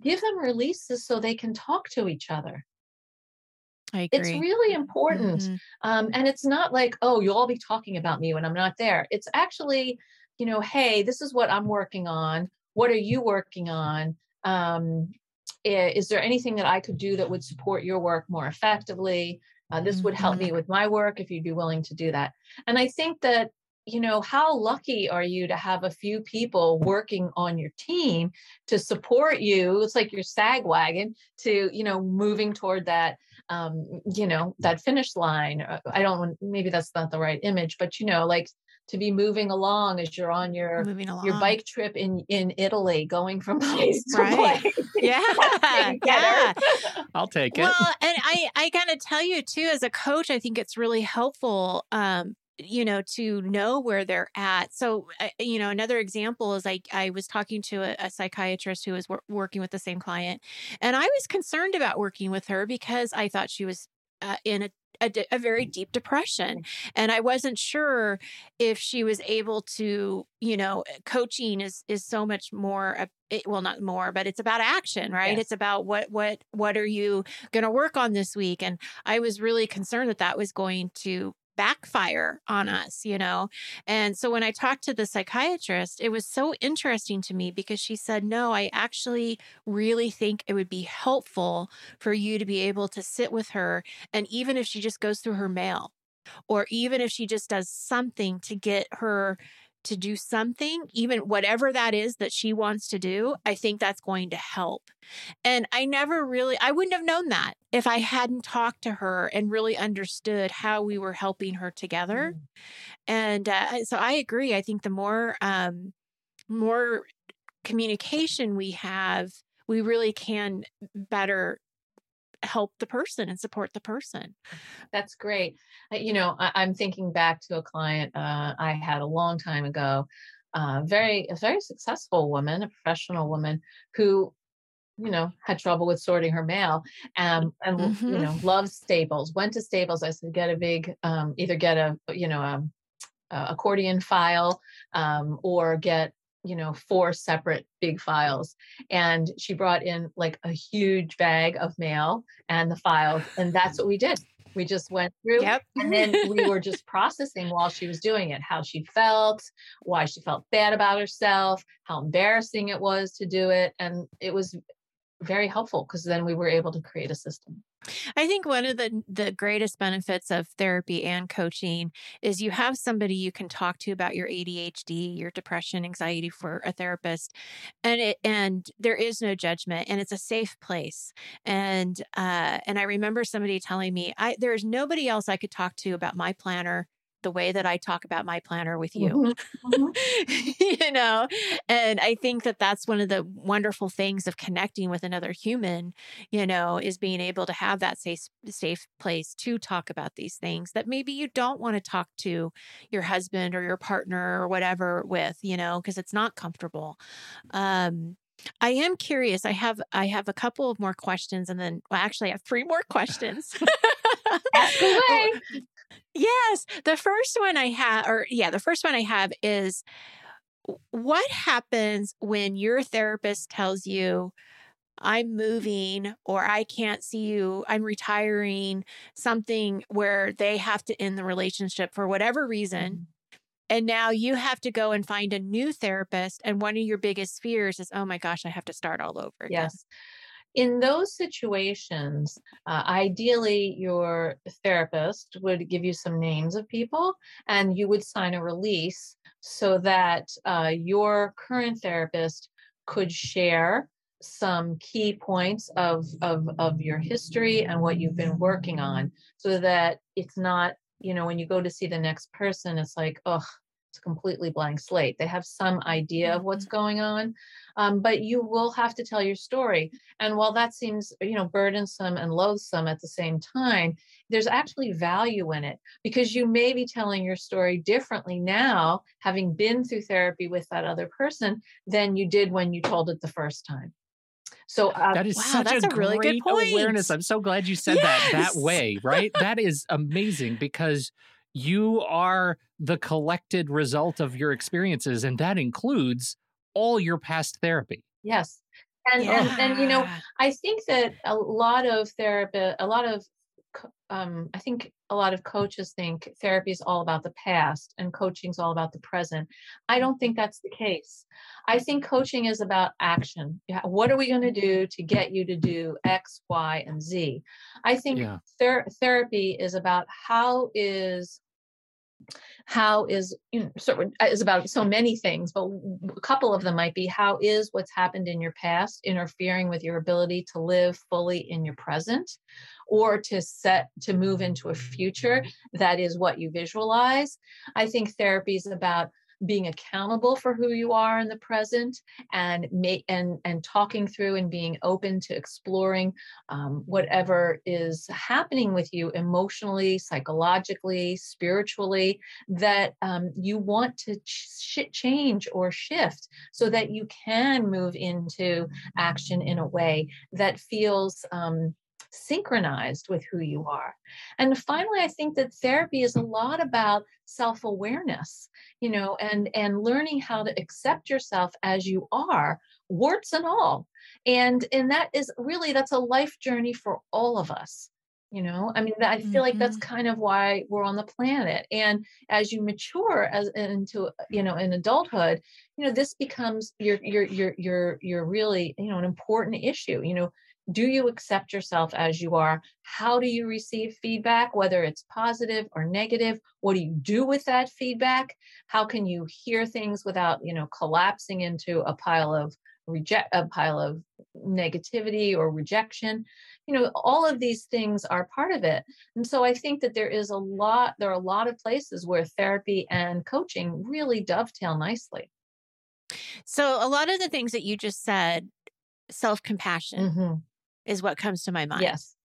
give them releases so they can talk to each other it's really important. Mm-hmm. Um, and it's not like, oh, you'll all be talking about me when I'm not there. It's actually, you know, hey, this is what I'm working on. What are you working on? Um, is there anything that I could do that would support your work more effectively? Uh, this would help me mm-hmm. with my work if you'd be willing to do that. And I think that you know how lucky are you to have a few people working on your team to support you it's like your sag wagon to you know moving toward that um, you know, that finish line. Uh, I don't, maybe that's not the right image, but you know, like to be moving along as you're on your your bike trip in in Italy, going from [LAUGHS] place to right. place. [LAUGHS] Yeah, [LAUGHS] yeah. I'll take it. Well, and I I kind of tell you too, as a coach, I think it's really helpful. Um, you know to know where they're at. So uh, you know another example is i i was talking to a, a psychiatrist who was wor- working with the same client and i was concerned about working with her because i thought she was uh, in a a, a, very deep depression and i wasn't sure if she was able to you know coaching is is so much more it, well not more but it's about action right? Yes. it's about what what what are you going to work on this week and i was really concerned that that was going to backfire on us, you know? And so when I talked to the psychiatrist, it was so interesting to me because she said, No, I actually really think it would be helpful for you to be able to sit with her. And even if she just goes through her mail, or even if she just does something to get her to do something, even whatever that is that she wants to do, I think that's going to help. And I never really, I wouldn't have known that if I hadn't talked to her and really understood how we were helping her together. Mm. And uh, so I agree. I think the more, um, more communication we have, we really can better help the person and support the person. That's great. Uh, you know, I, am thinking back to a client uh, I had a long time ago. Uh, very, a very successful woman, a professional woman who you know had trouble with sorting her mail um, and mm-hmm. you know loves staples went to staples i said get a big um, either get a you know a, um, a accordion file um, or get you know four separate big files and she brought in like a huge bag of mail and the files and that's what we did we just went through yep. and then we [LAUGHS] were just processing while she was doing it how she felt why she felt bad about herself how embarrassing it was to do it and it was very helpful because then we were able to create a system I think one of the the greatest benefits of therapy and coaching is you have somebody you can talk to about your ADHD, your depression, anxiety for a therapist, and it and there is no judgment, and it's a safe place. And uh, and I remember somebody telling me, I there's nobody else I could talk to about my planner the way that I talk about my planner with you. Mm-hmm. Mm-hmm. [LAUGHS] you know, and I think that that's one of the wonderful things of connecting with another human, you know, is being able to have that safe safe place to talk about these things that maybe you don't want to talk to your husband or your partner or whatever with, you know, because it's not comfortable. Um I am curious. I have I have a couple of more questions and then well actually I have three more questions. [LAUGHS] [LAUGHS] Yes. The first one I have, or yeah, the first one I have is what happens when your therapist tells you, I'm moving or I can't see you, I'm retiring, something where they have to end the relationship for whatever reason. Mm-hmm. And now you have to go and find a new therapist. And one of your biggest fears is, oh my gosh, I have to start all over again. Yes in those situations, uh, ideally, your therapist would give you some names of people and you would sign a release so that uh, your current therapist could share some key points of, of, of your history and what you've been working on so that it's not, you know, when you go to see the next person, it's like, oh, a completely blank slate. They have some idea of what's mm-hmm. going on, um, but you will have to tell your story. And while that seems, you know, burdensome and loathsome at the same time, there's actually value in it because you may be telling your story differently now, having been through therapy with that other person, than you did when you told it the first time. So uh, that is wow, such a, a really good point. awareness. I'm so glad you said yes. that that way, right? that is amazing because you are the collected result of your experiences, and that includes all your past therapy. Yes. And, yeah. and, and, you know, I think that a lot of therapy, a lot of, um, I think a lot of coaches think therapy is all about the past and coaching is all about the present. I don't think that's the case. I think coaching is about action. What are we going to do to get you to do X, Y, and Z? I think yeah. ther- therapy is about how is how is you know sort of, is about so many things but a couple of them might be how is what's happened in your past interfering with your ability to live fully in your present or to set to move into a future that is what you visualize. I think therapy is about being accountable for who you are in the present and make and and talking through and being open to exploring um, whatever is happening with you emotionally psychologically spiritually that um, you want to ch- change or shift so that you can move into action in a way that feels um, synchronized with who you are. And finally, I think that therapy is a lot about self-awareness, you know, and and learning how to accept yourself as you are, warts and all. And and that is really that's a life journey for all of us you know i mean i feel like that's mm-hmm. kind of why we're on the planet and as you mature as into you know in adulthood you know this becomes your your your your your really you know an important issue you know do you accept yourself as you are? How do you receive feedback whether it's positive or negative? What do you do with that feedback? How can you hear things without you know collapsing into a pile of reject a pile of negativity or rejection? You know all of these things are part of it. And so i think that there is a lot there are a lot of places where therapy and coaching really dovetail nicely. So a lot of the things that you just said self-compassion mm-hmm. Is what comes to my mind yes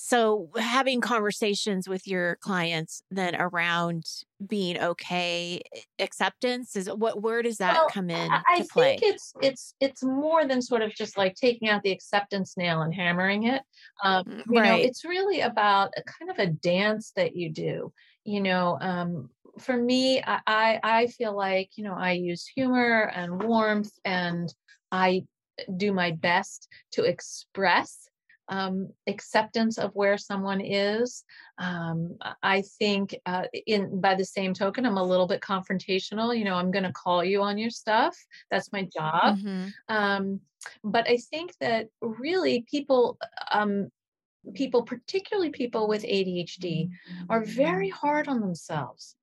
so having conversations with your clients then around being okay acceptance is what where does that well, come in I, to play? think it's it's it's more than sort of just like taking out the acceptance nail and hammering it. Um, mm, you right. know, it's really about a kind of a dance that you do. You know, um, for me, I, I I feel like you know I use humor and warmth and I do my best to express um, acceptance of where someone is. Um, I think, uh, in by the same token, I'm a little bit confrontational. You know, I'm going to call you on your stuff. That's my job. Mm-hmm. Um, but I think that really people, um, people, particularly people with ADHD, are very hard on themselves.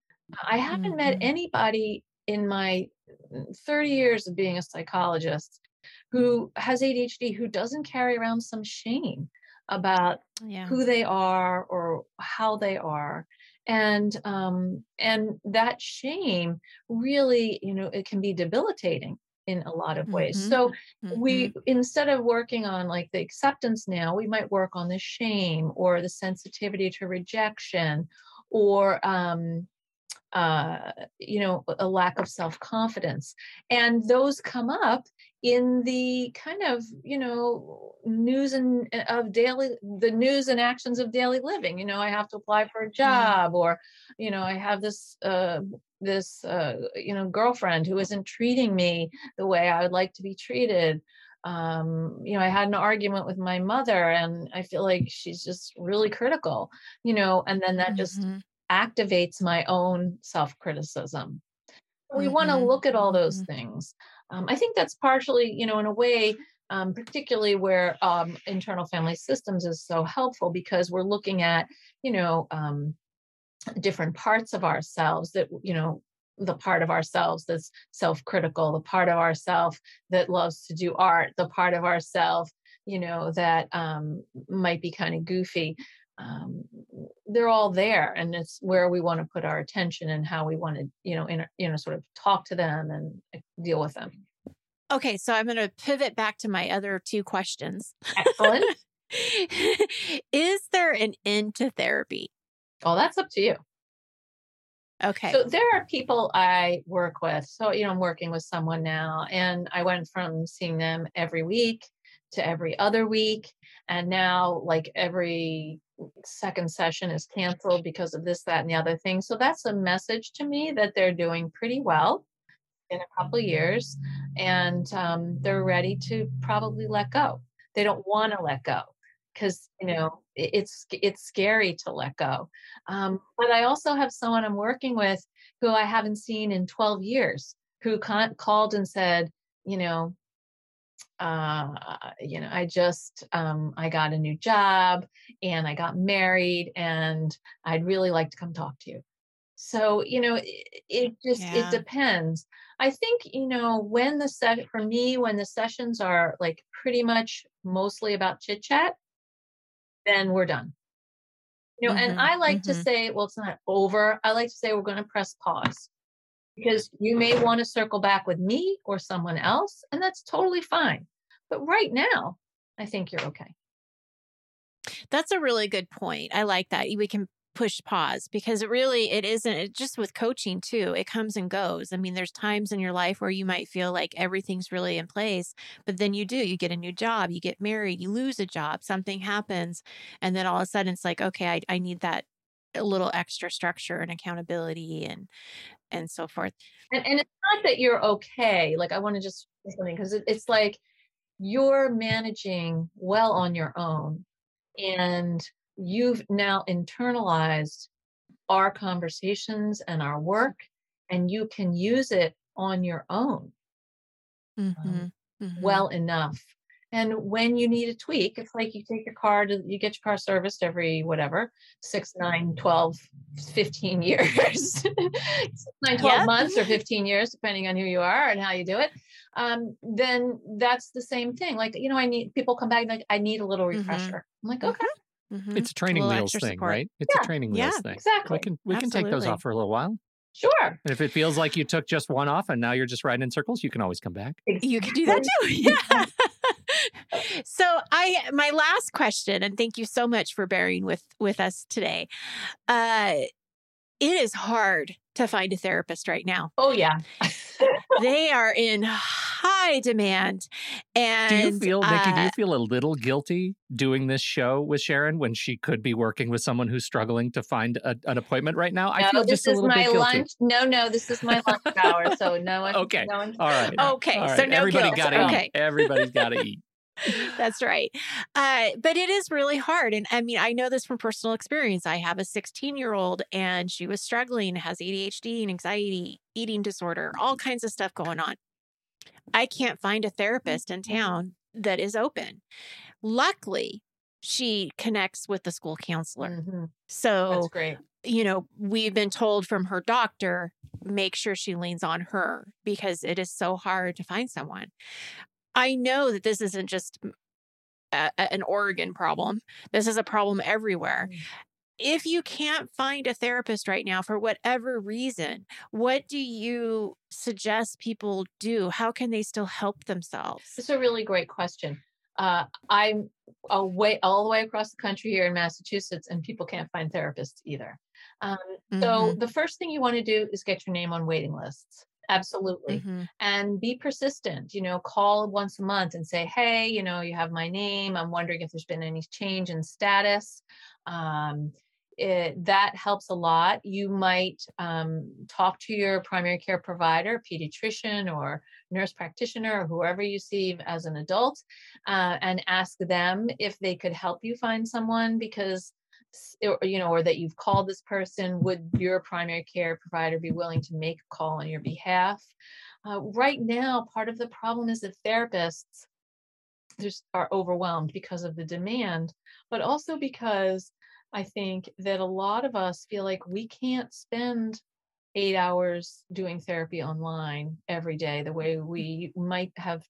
I haven't mm-hmm. met anybody in my 30 years of being a psychologist who has ADHD who doesn't carry around some shame about yeah. who they are or how they are and um and that shame really you know it can be debilitating in a lot of ways mm-hmm. so mm-hmm. we instead of working on like the acceptance now we might work on the shame or the sensitivity to rejection or um uh, you know, a lack of self confidence. And those come up in the kind of, you know, news and uh, of daily, the news and actions of daily living. You know, I have to apply for a job, or, you know, I have this, uh, this, uh, you know, girlfriend who isn't treating me the way I would like to be treated. Um, you know, I had an argument with my mother and I feel like she's just really critical, you know, and then that mm-hmm. just activates my own self criticism. We mm-hmm. want to look at all those mm-hmm. things. Um, I think that's partially, you know, in a way, um, particularly where um, internal family systems is so helpful because we're looking at, you know, um, different parts of ourselves that, you know, the part of ourselves that's self-critical, the part of ourself that loves to do art, the part of ourself, you know, that um, might be kind of goofy um, they're all there and it's where we want to put our attention and how we want to you know in, you know sort of talk to them and deal with them. Okay so i'm going to pivot back to my other two questions. Excellent. [LAUGHS] Is there an end to therapy? Well that's up to you. Okay. So there are people i work with so you know i'm working with someone now and i went from seeing them every week to every other week and now like every second session is canceled because of this, that, and the other thing. So that's a message to me that they're doing pretty well in a couple years and um, they're ready to probably let go. They don't want to let go because you know it's it's scary to let go. Um, but I also have someone I'm working with who I haven't seen in 12 years who called and said, you know, uh, you know, I just um, I got a new job and I got married, and I'd really like to come talk to you. So you know, it, it just yeah. it depends. I think you know when the set for me when the sessions are like pretty much mostly about chit chat, then we're done. You know, mm-hmm, and I like mm-hmm. to say, well, it's not over. I like to say we're going to press pause because you may want to circle back with me or someone else, and that's totally fine. But right now, I think you're okay. That's a really good point. I like that. We can push pause because it really it isn't it just with coaching too it comes and goes i mean there's times in your life where you might feel like everything's really in place but then you do you get a new job you get married you lose a job something happens and then all of a sudden it's like okay i, I need that a little extra structure and accountability and and so forth. And, and it's not that you're okay. Like I want to just something because it, it's like you're managing well on your own, and you've now internalized our conversations and our work, and you can use it on your own um, mm-hmm. Um, mm-hmm. well enough. And when you need a tweak, it's like you take your car to, you get your car serviced every whatever, six, nine, 12, 15 [LAUGHS] years, six, nine, 12 Yep. months or 15 years, depending on who you are and how you do it. Um, then that's the same thing. Like, you know, I need people come back like, I need a little Mhm. refresher. I'm like, Mhm. okay, Mhm. It's a training little wheels thing, support. right? It's Yeah. a training Yeah, wheels thing. exactly. We can we can take those off for a little while. Sure. And if it feels like you took just one off and now you're just riding in circles, you can always come back. You can do that too. [LAUGHS] Yeah. So I my last question, and thank you so much for bearing with with us today. Uh it is hard to find a therapist right now. Oh yeah. They are [LAUGHS] in high demand. And Do you feel, Nikki, do uh, you feel a little guilty doing this show with Sharon when she could be working with someone who's struggling to find a, an appointment right now? I feel this just a is little my bit guilty. lunch. No, no, this is my lunch hour. So no [LAUGHS] one. Okay. No one. All right. Okay, All so right. no Everybody guilt. gotta Okay. [LAUGHS] eat. Everybody's got to eat. [LAUGHS] That's right. Uh, but it is really hard. And I mean, I know this from personal experience. I have a 16 year old and she was struggling, has ADHD and anxiety, eating disorder, all kinds of stuff going on. I can't find a therapist in town that is open. Luckily, she connects with the school counselor. Mhm. So, That's great. you know, we've been told from her doctor, make sure she leans on her because it is so hard to find someone. I know that this isn't just a, a- an Oregon problem. This is a problem everywhere. Mm. If you can't find a therapist right now for whatever reason, what do you suggest people do? How can they still help themselves? It's a really great question. Uh, I'm away all the way across the country here in Massachusetts, and people can't find therapists either. Um, So Mhm, the first thing you want to do is get your name on waiting lists. Absolutely. mhm. And be persistent. You know, call once a month and say, hey, you know, you have my name. I'm wondering if there's been any change in status. Um, it, that helps a lot. You might um, talk to your primary care provider, pediatrician, or nurse practitioner, or whoever you see as an adult, uh, and ask them if they could help you find someone because you know, or that you've called this person, would your primary care provider be willing to make a call on your behalf? Uh, right now, part of the problem is that therapists just are overwhelmed because of the demand, but also because I think that a lot of us feel like we can't spend eight hours doing therapy online every day the way we might have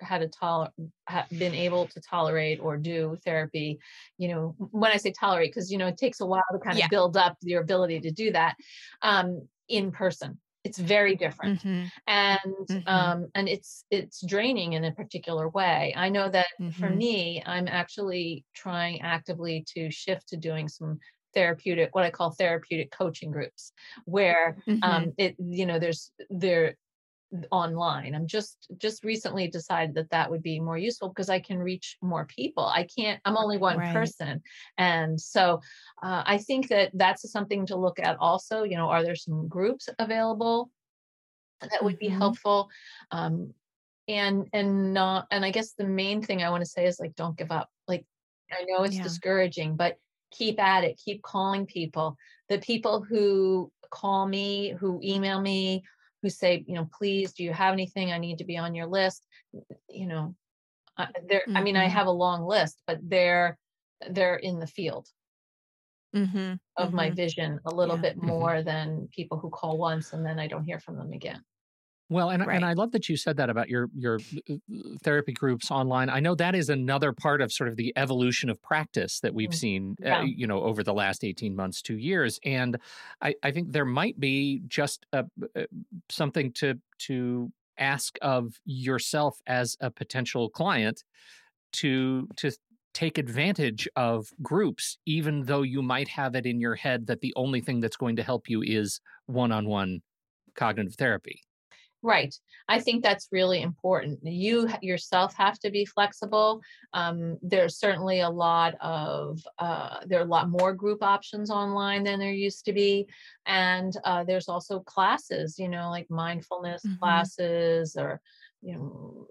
had a tol- ha- been able to tolerate or do therapy you know when i say tolerate because you know it takes a while to kind of Yeah. build up your ability to do that um, in person it's very different Mhm, and Mhm. um and it's it's draining in a particular way i know that for mhm. me i'm actually trying actively to shift to doing some therapeutic what i call therapeutic coaching groups where Mhm. um it you know there's there online i'm just just recently decided that that would be more useful because i can reach more people i can't i'm only one Right. person and so uh, i think that that's something to look at also you know are there some groups available that would be Mhm. helpful um and and not and i guess the main thing i want to say is like don't give up like i know it's Yeah. discouraging but keep at it keep calling people the people who call me who email me who say you know please do you have anything i need to be on your list you know uh, there i mean i Mhm. have a long list but they're they're in the field Mhm, of my mhm. vision a little Yeah. bit Mhm. more than people who call once and then i don't hear from them again Well, and Right. and I love that you said that about your your uh, uh, therapy groups online. I know that is another part of sort of the evolution of practice that we've Mm, seen, yeah. uh, you know, over the last eighteen months, two years, and I, I think there might be just a, uh, something to to ask of yourself as a potential client to to take advantage of groups even though you might have it in your head that the only thing that's going to help you is one-on-one cognitive therapy Right. I think that's really important. You yourself have to be flexible. Um, there's certainly a lot of, uh, there are a lot more group options online than there used to be. And uh, there's also classes, you know, like mindfulness Mhm. classes or, you know,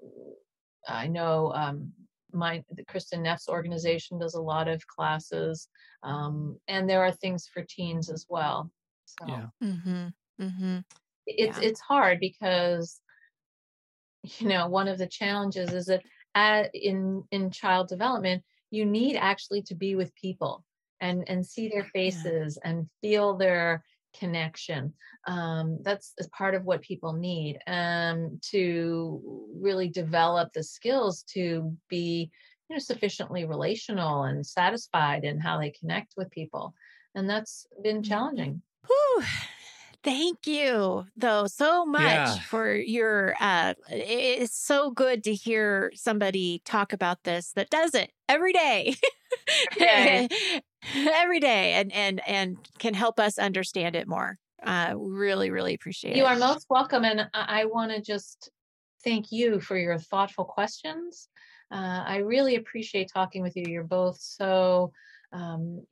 I know um, my the Kristin Neff's organization does a lot of classes. Um, and there are things for teens as well. So yeah Mhm, mhm. It's Yeah. it's hard because you know one of the challenges is that at, in in child development, you need actually to be with people and and see their faces yeah. and feel their connection. Um, that's part of what people need um, to really develop the skills to be you know sufficiently relational and satisfied in how they connect with people and that's been mm-hmm. challenging Whew. Thank you, though, so much yeah. for your. Uh, it's so good to hear somebody talk about this that does it every day, [LAUGHS] every day, every day and and and can help us understand it more. Uh, really, really appreciate you it. You are most welcome, and I, I want to just thank you for your thoughtful questions. Uh, I really appreciate talking with you. You're both so um,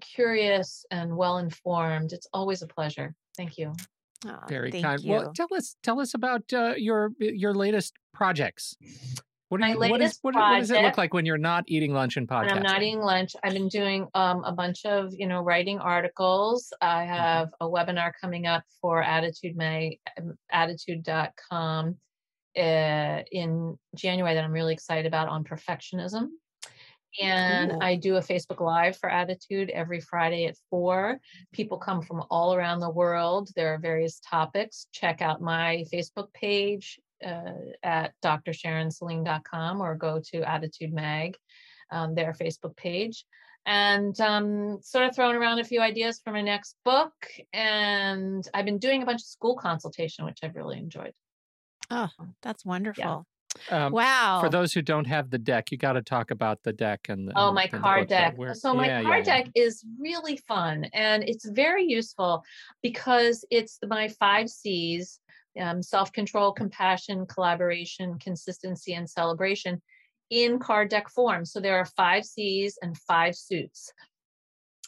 curious and well informed. It's always a pleasure. Thank you. Oh, Very kind. You. Well, tell us tell us about uh, your your latest projects. What, My you, latest what, is, what, project, what, does it look like when you're not eating lunch and podcasting? I'm not eating lunch. I've been doing um, a bunch of, you know, writing articles. I mm-hmm. have mm-hmm. a webinar coming up for ADDitude Mag, um, attitude.com uh, in January that I'm really excited about on perfectionism. And cool. I do a Facebook Live for ADDitude every Friday at four. People come from all around the world. There are various topics. Check out my Facebook page uh, at drsharonsaline.com or go to ADDitude Mag, um, their Facebook page. And um, sort of throwing around a few ideas for my next book. And I've been doing a bunch of school consultation, which I've really enjoyed. Oh, that's wonderful. Um, wow. For those who don't have the deck, you got to talk about the deck and the, oh, my and card deck. So my yeah, card yeah, deck yeah. is really fun and it's very useful because it's my five C's: um, self-control, compassion, collaboration, consistency, and celebration in card deck form. So there are five C's and five suits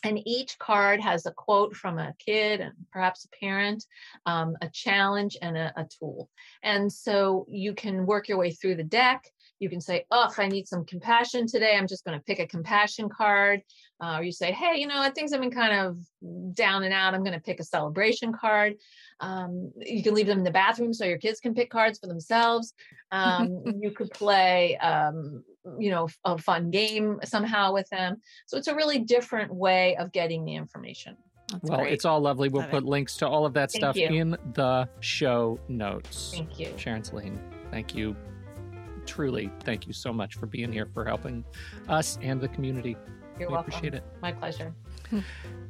and each card has a quote from a kid and perhaps a parent, um, a challenge, and a, a, tool. And so you can work your way through the deck. You can say, "Oh, I need some compassion today. I'm just going to pick a compassion card." Uh, or you say, "Hey, you know, things have been kind of down and out. I'm going to pick a celebration card." Um, you can leave them in the bathroom so your kids can pick cards for themselves. Um, [LAUGHS] you could play um, you know a fun game somehow with them. So it's a really different way of getting the information. That's well great. it's all lovely. We'll Love put it. links to all of that thank stuff you. in the show notes. Thank you. Sharon saline thank you. Truly thank you so much for being here for helping us and the community. You're we welcome. appreciate it. My pleasure. [LAUGHS]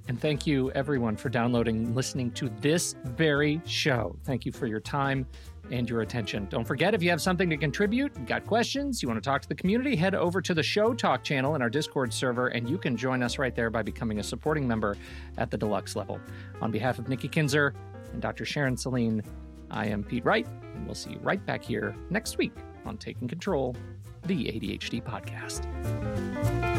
And thank you everyone for downloading and listening to this very show. Thank you for your time and your attention. Don't forget, if you have something to contribute, got questions, you want to talk to the community, head over to the Show Talk channel in our Discord server, and you can join us right there by becoming a supporting member at the deluxe level. On behalf of Nikki Kinzer and Dr. Sharon Saline, I am Pete Wright, and we'll see you right back here next week on Taking Control, the ADHD podcast.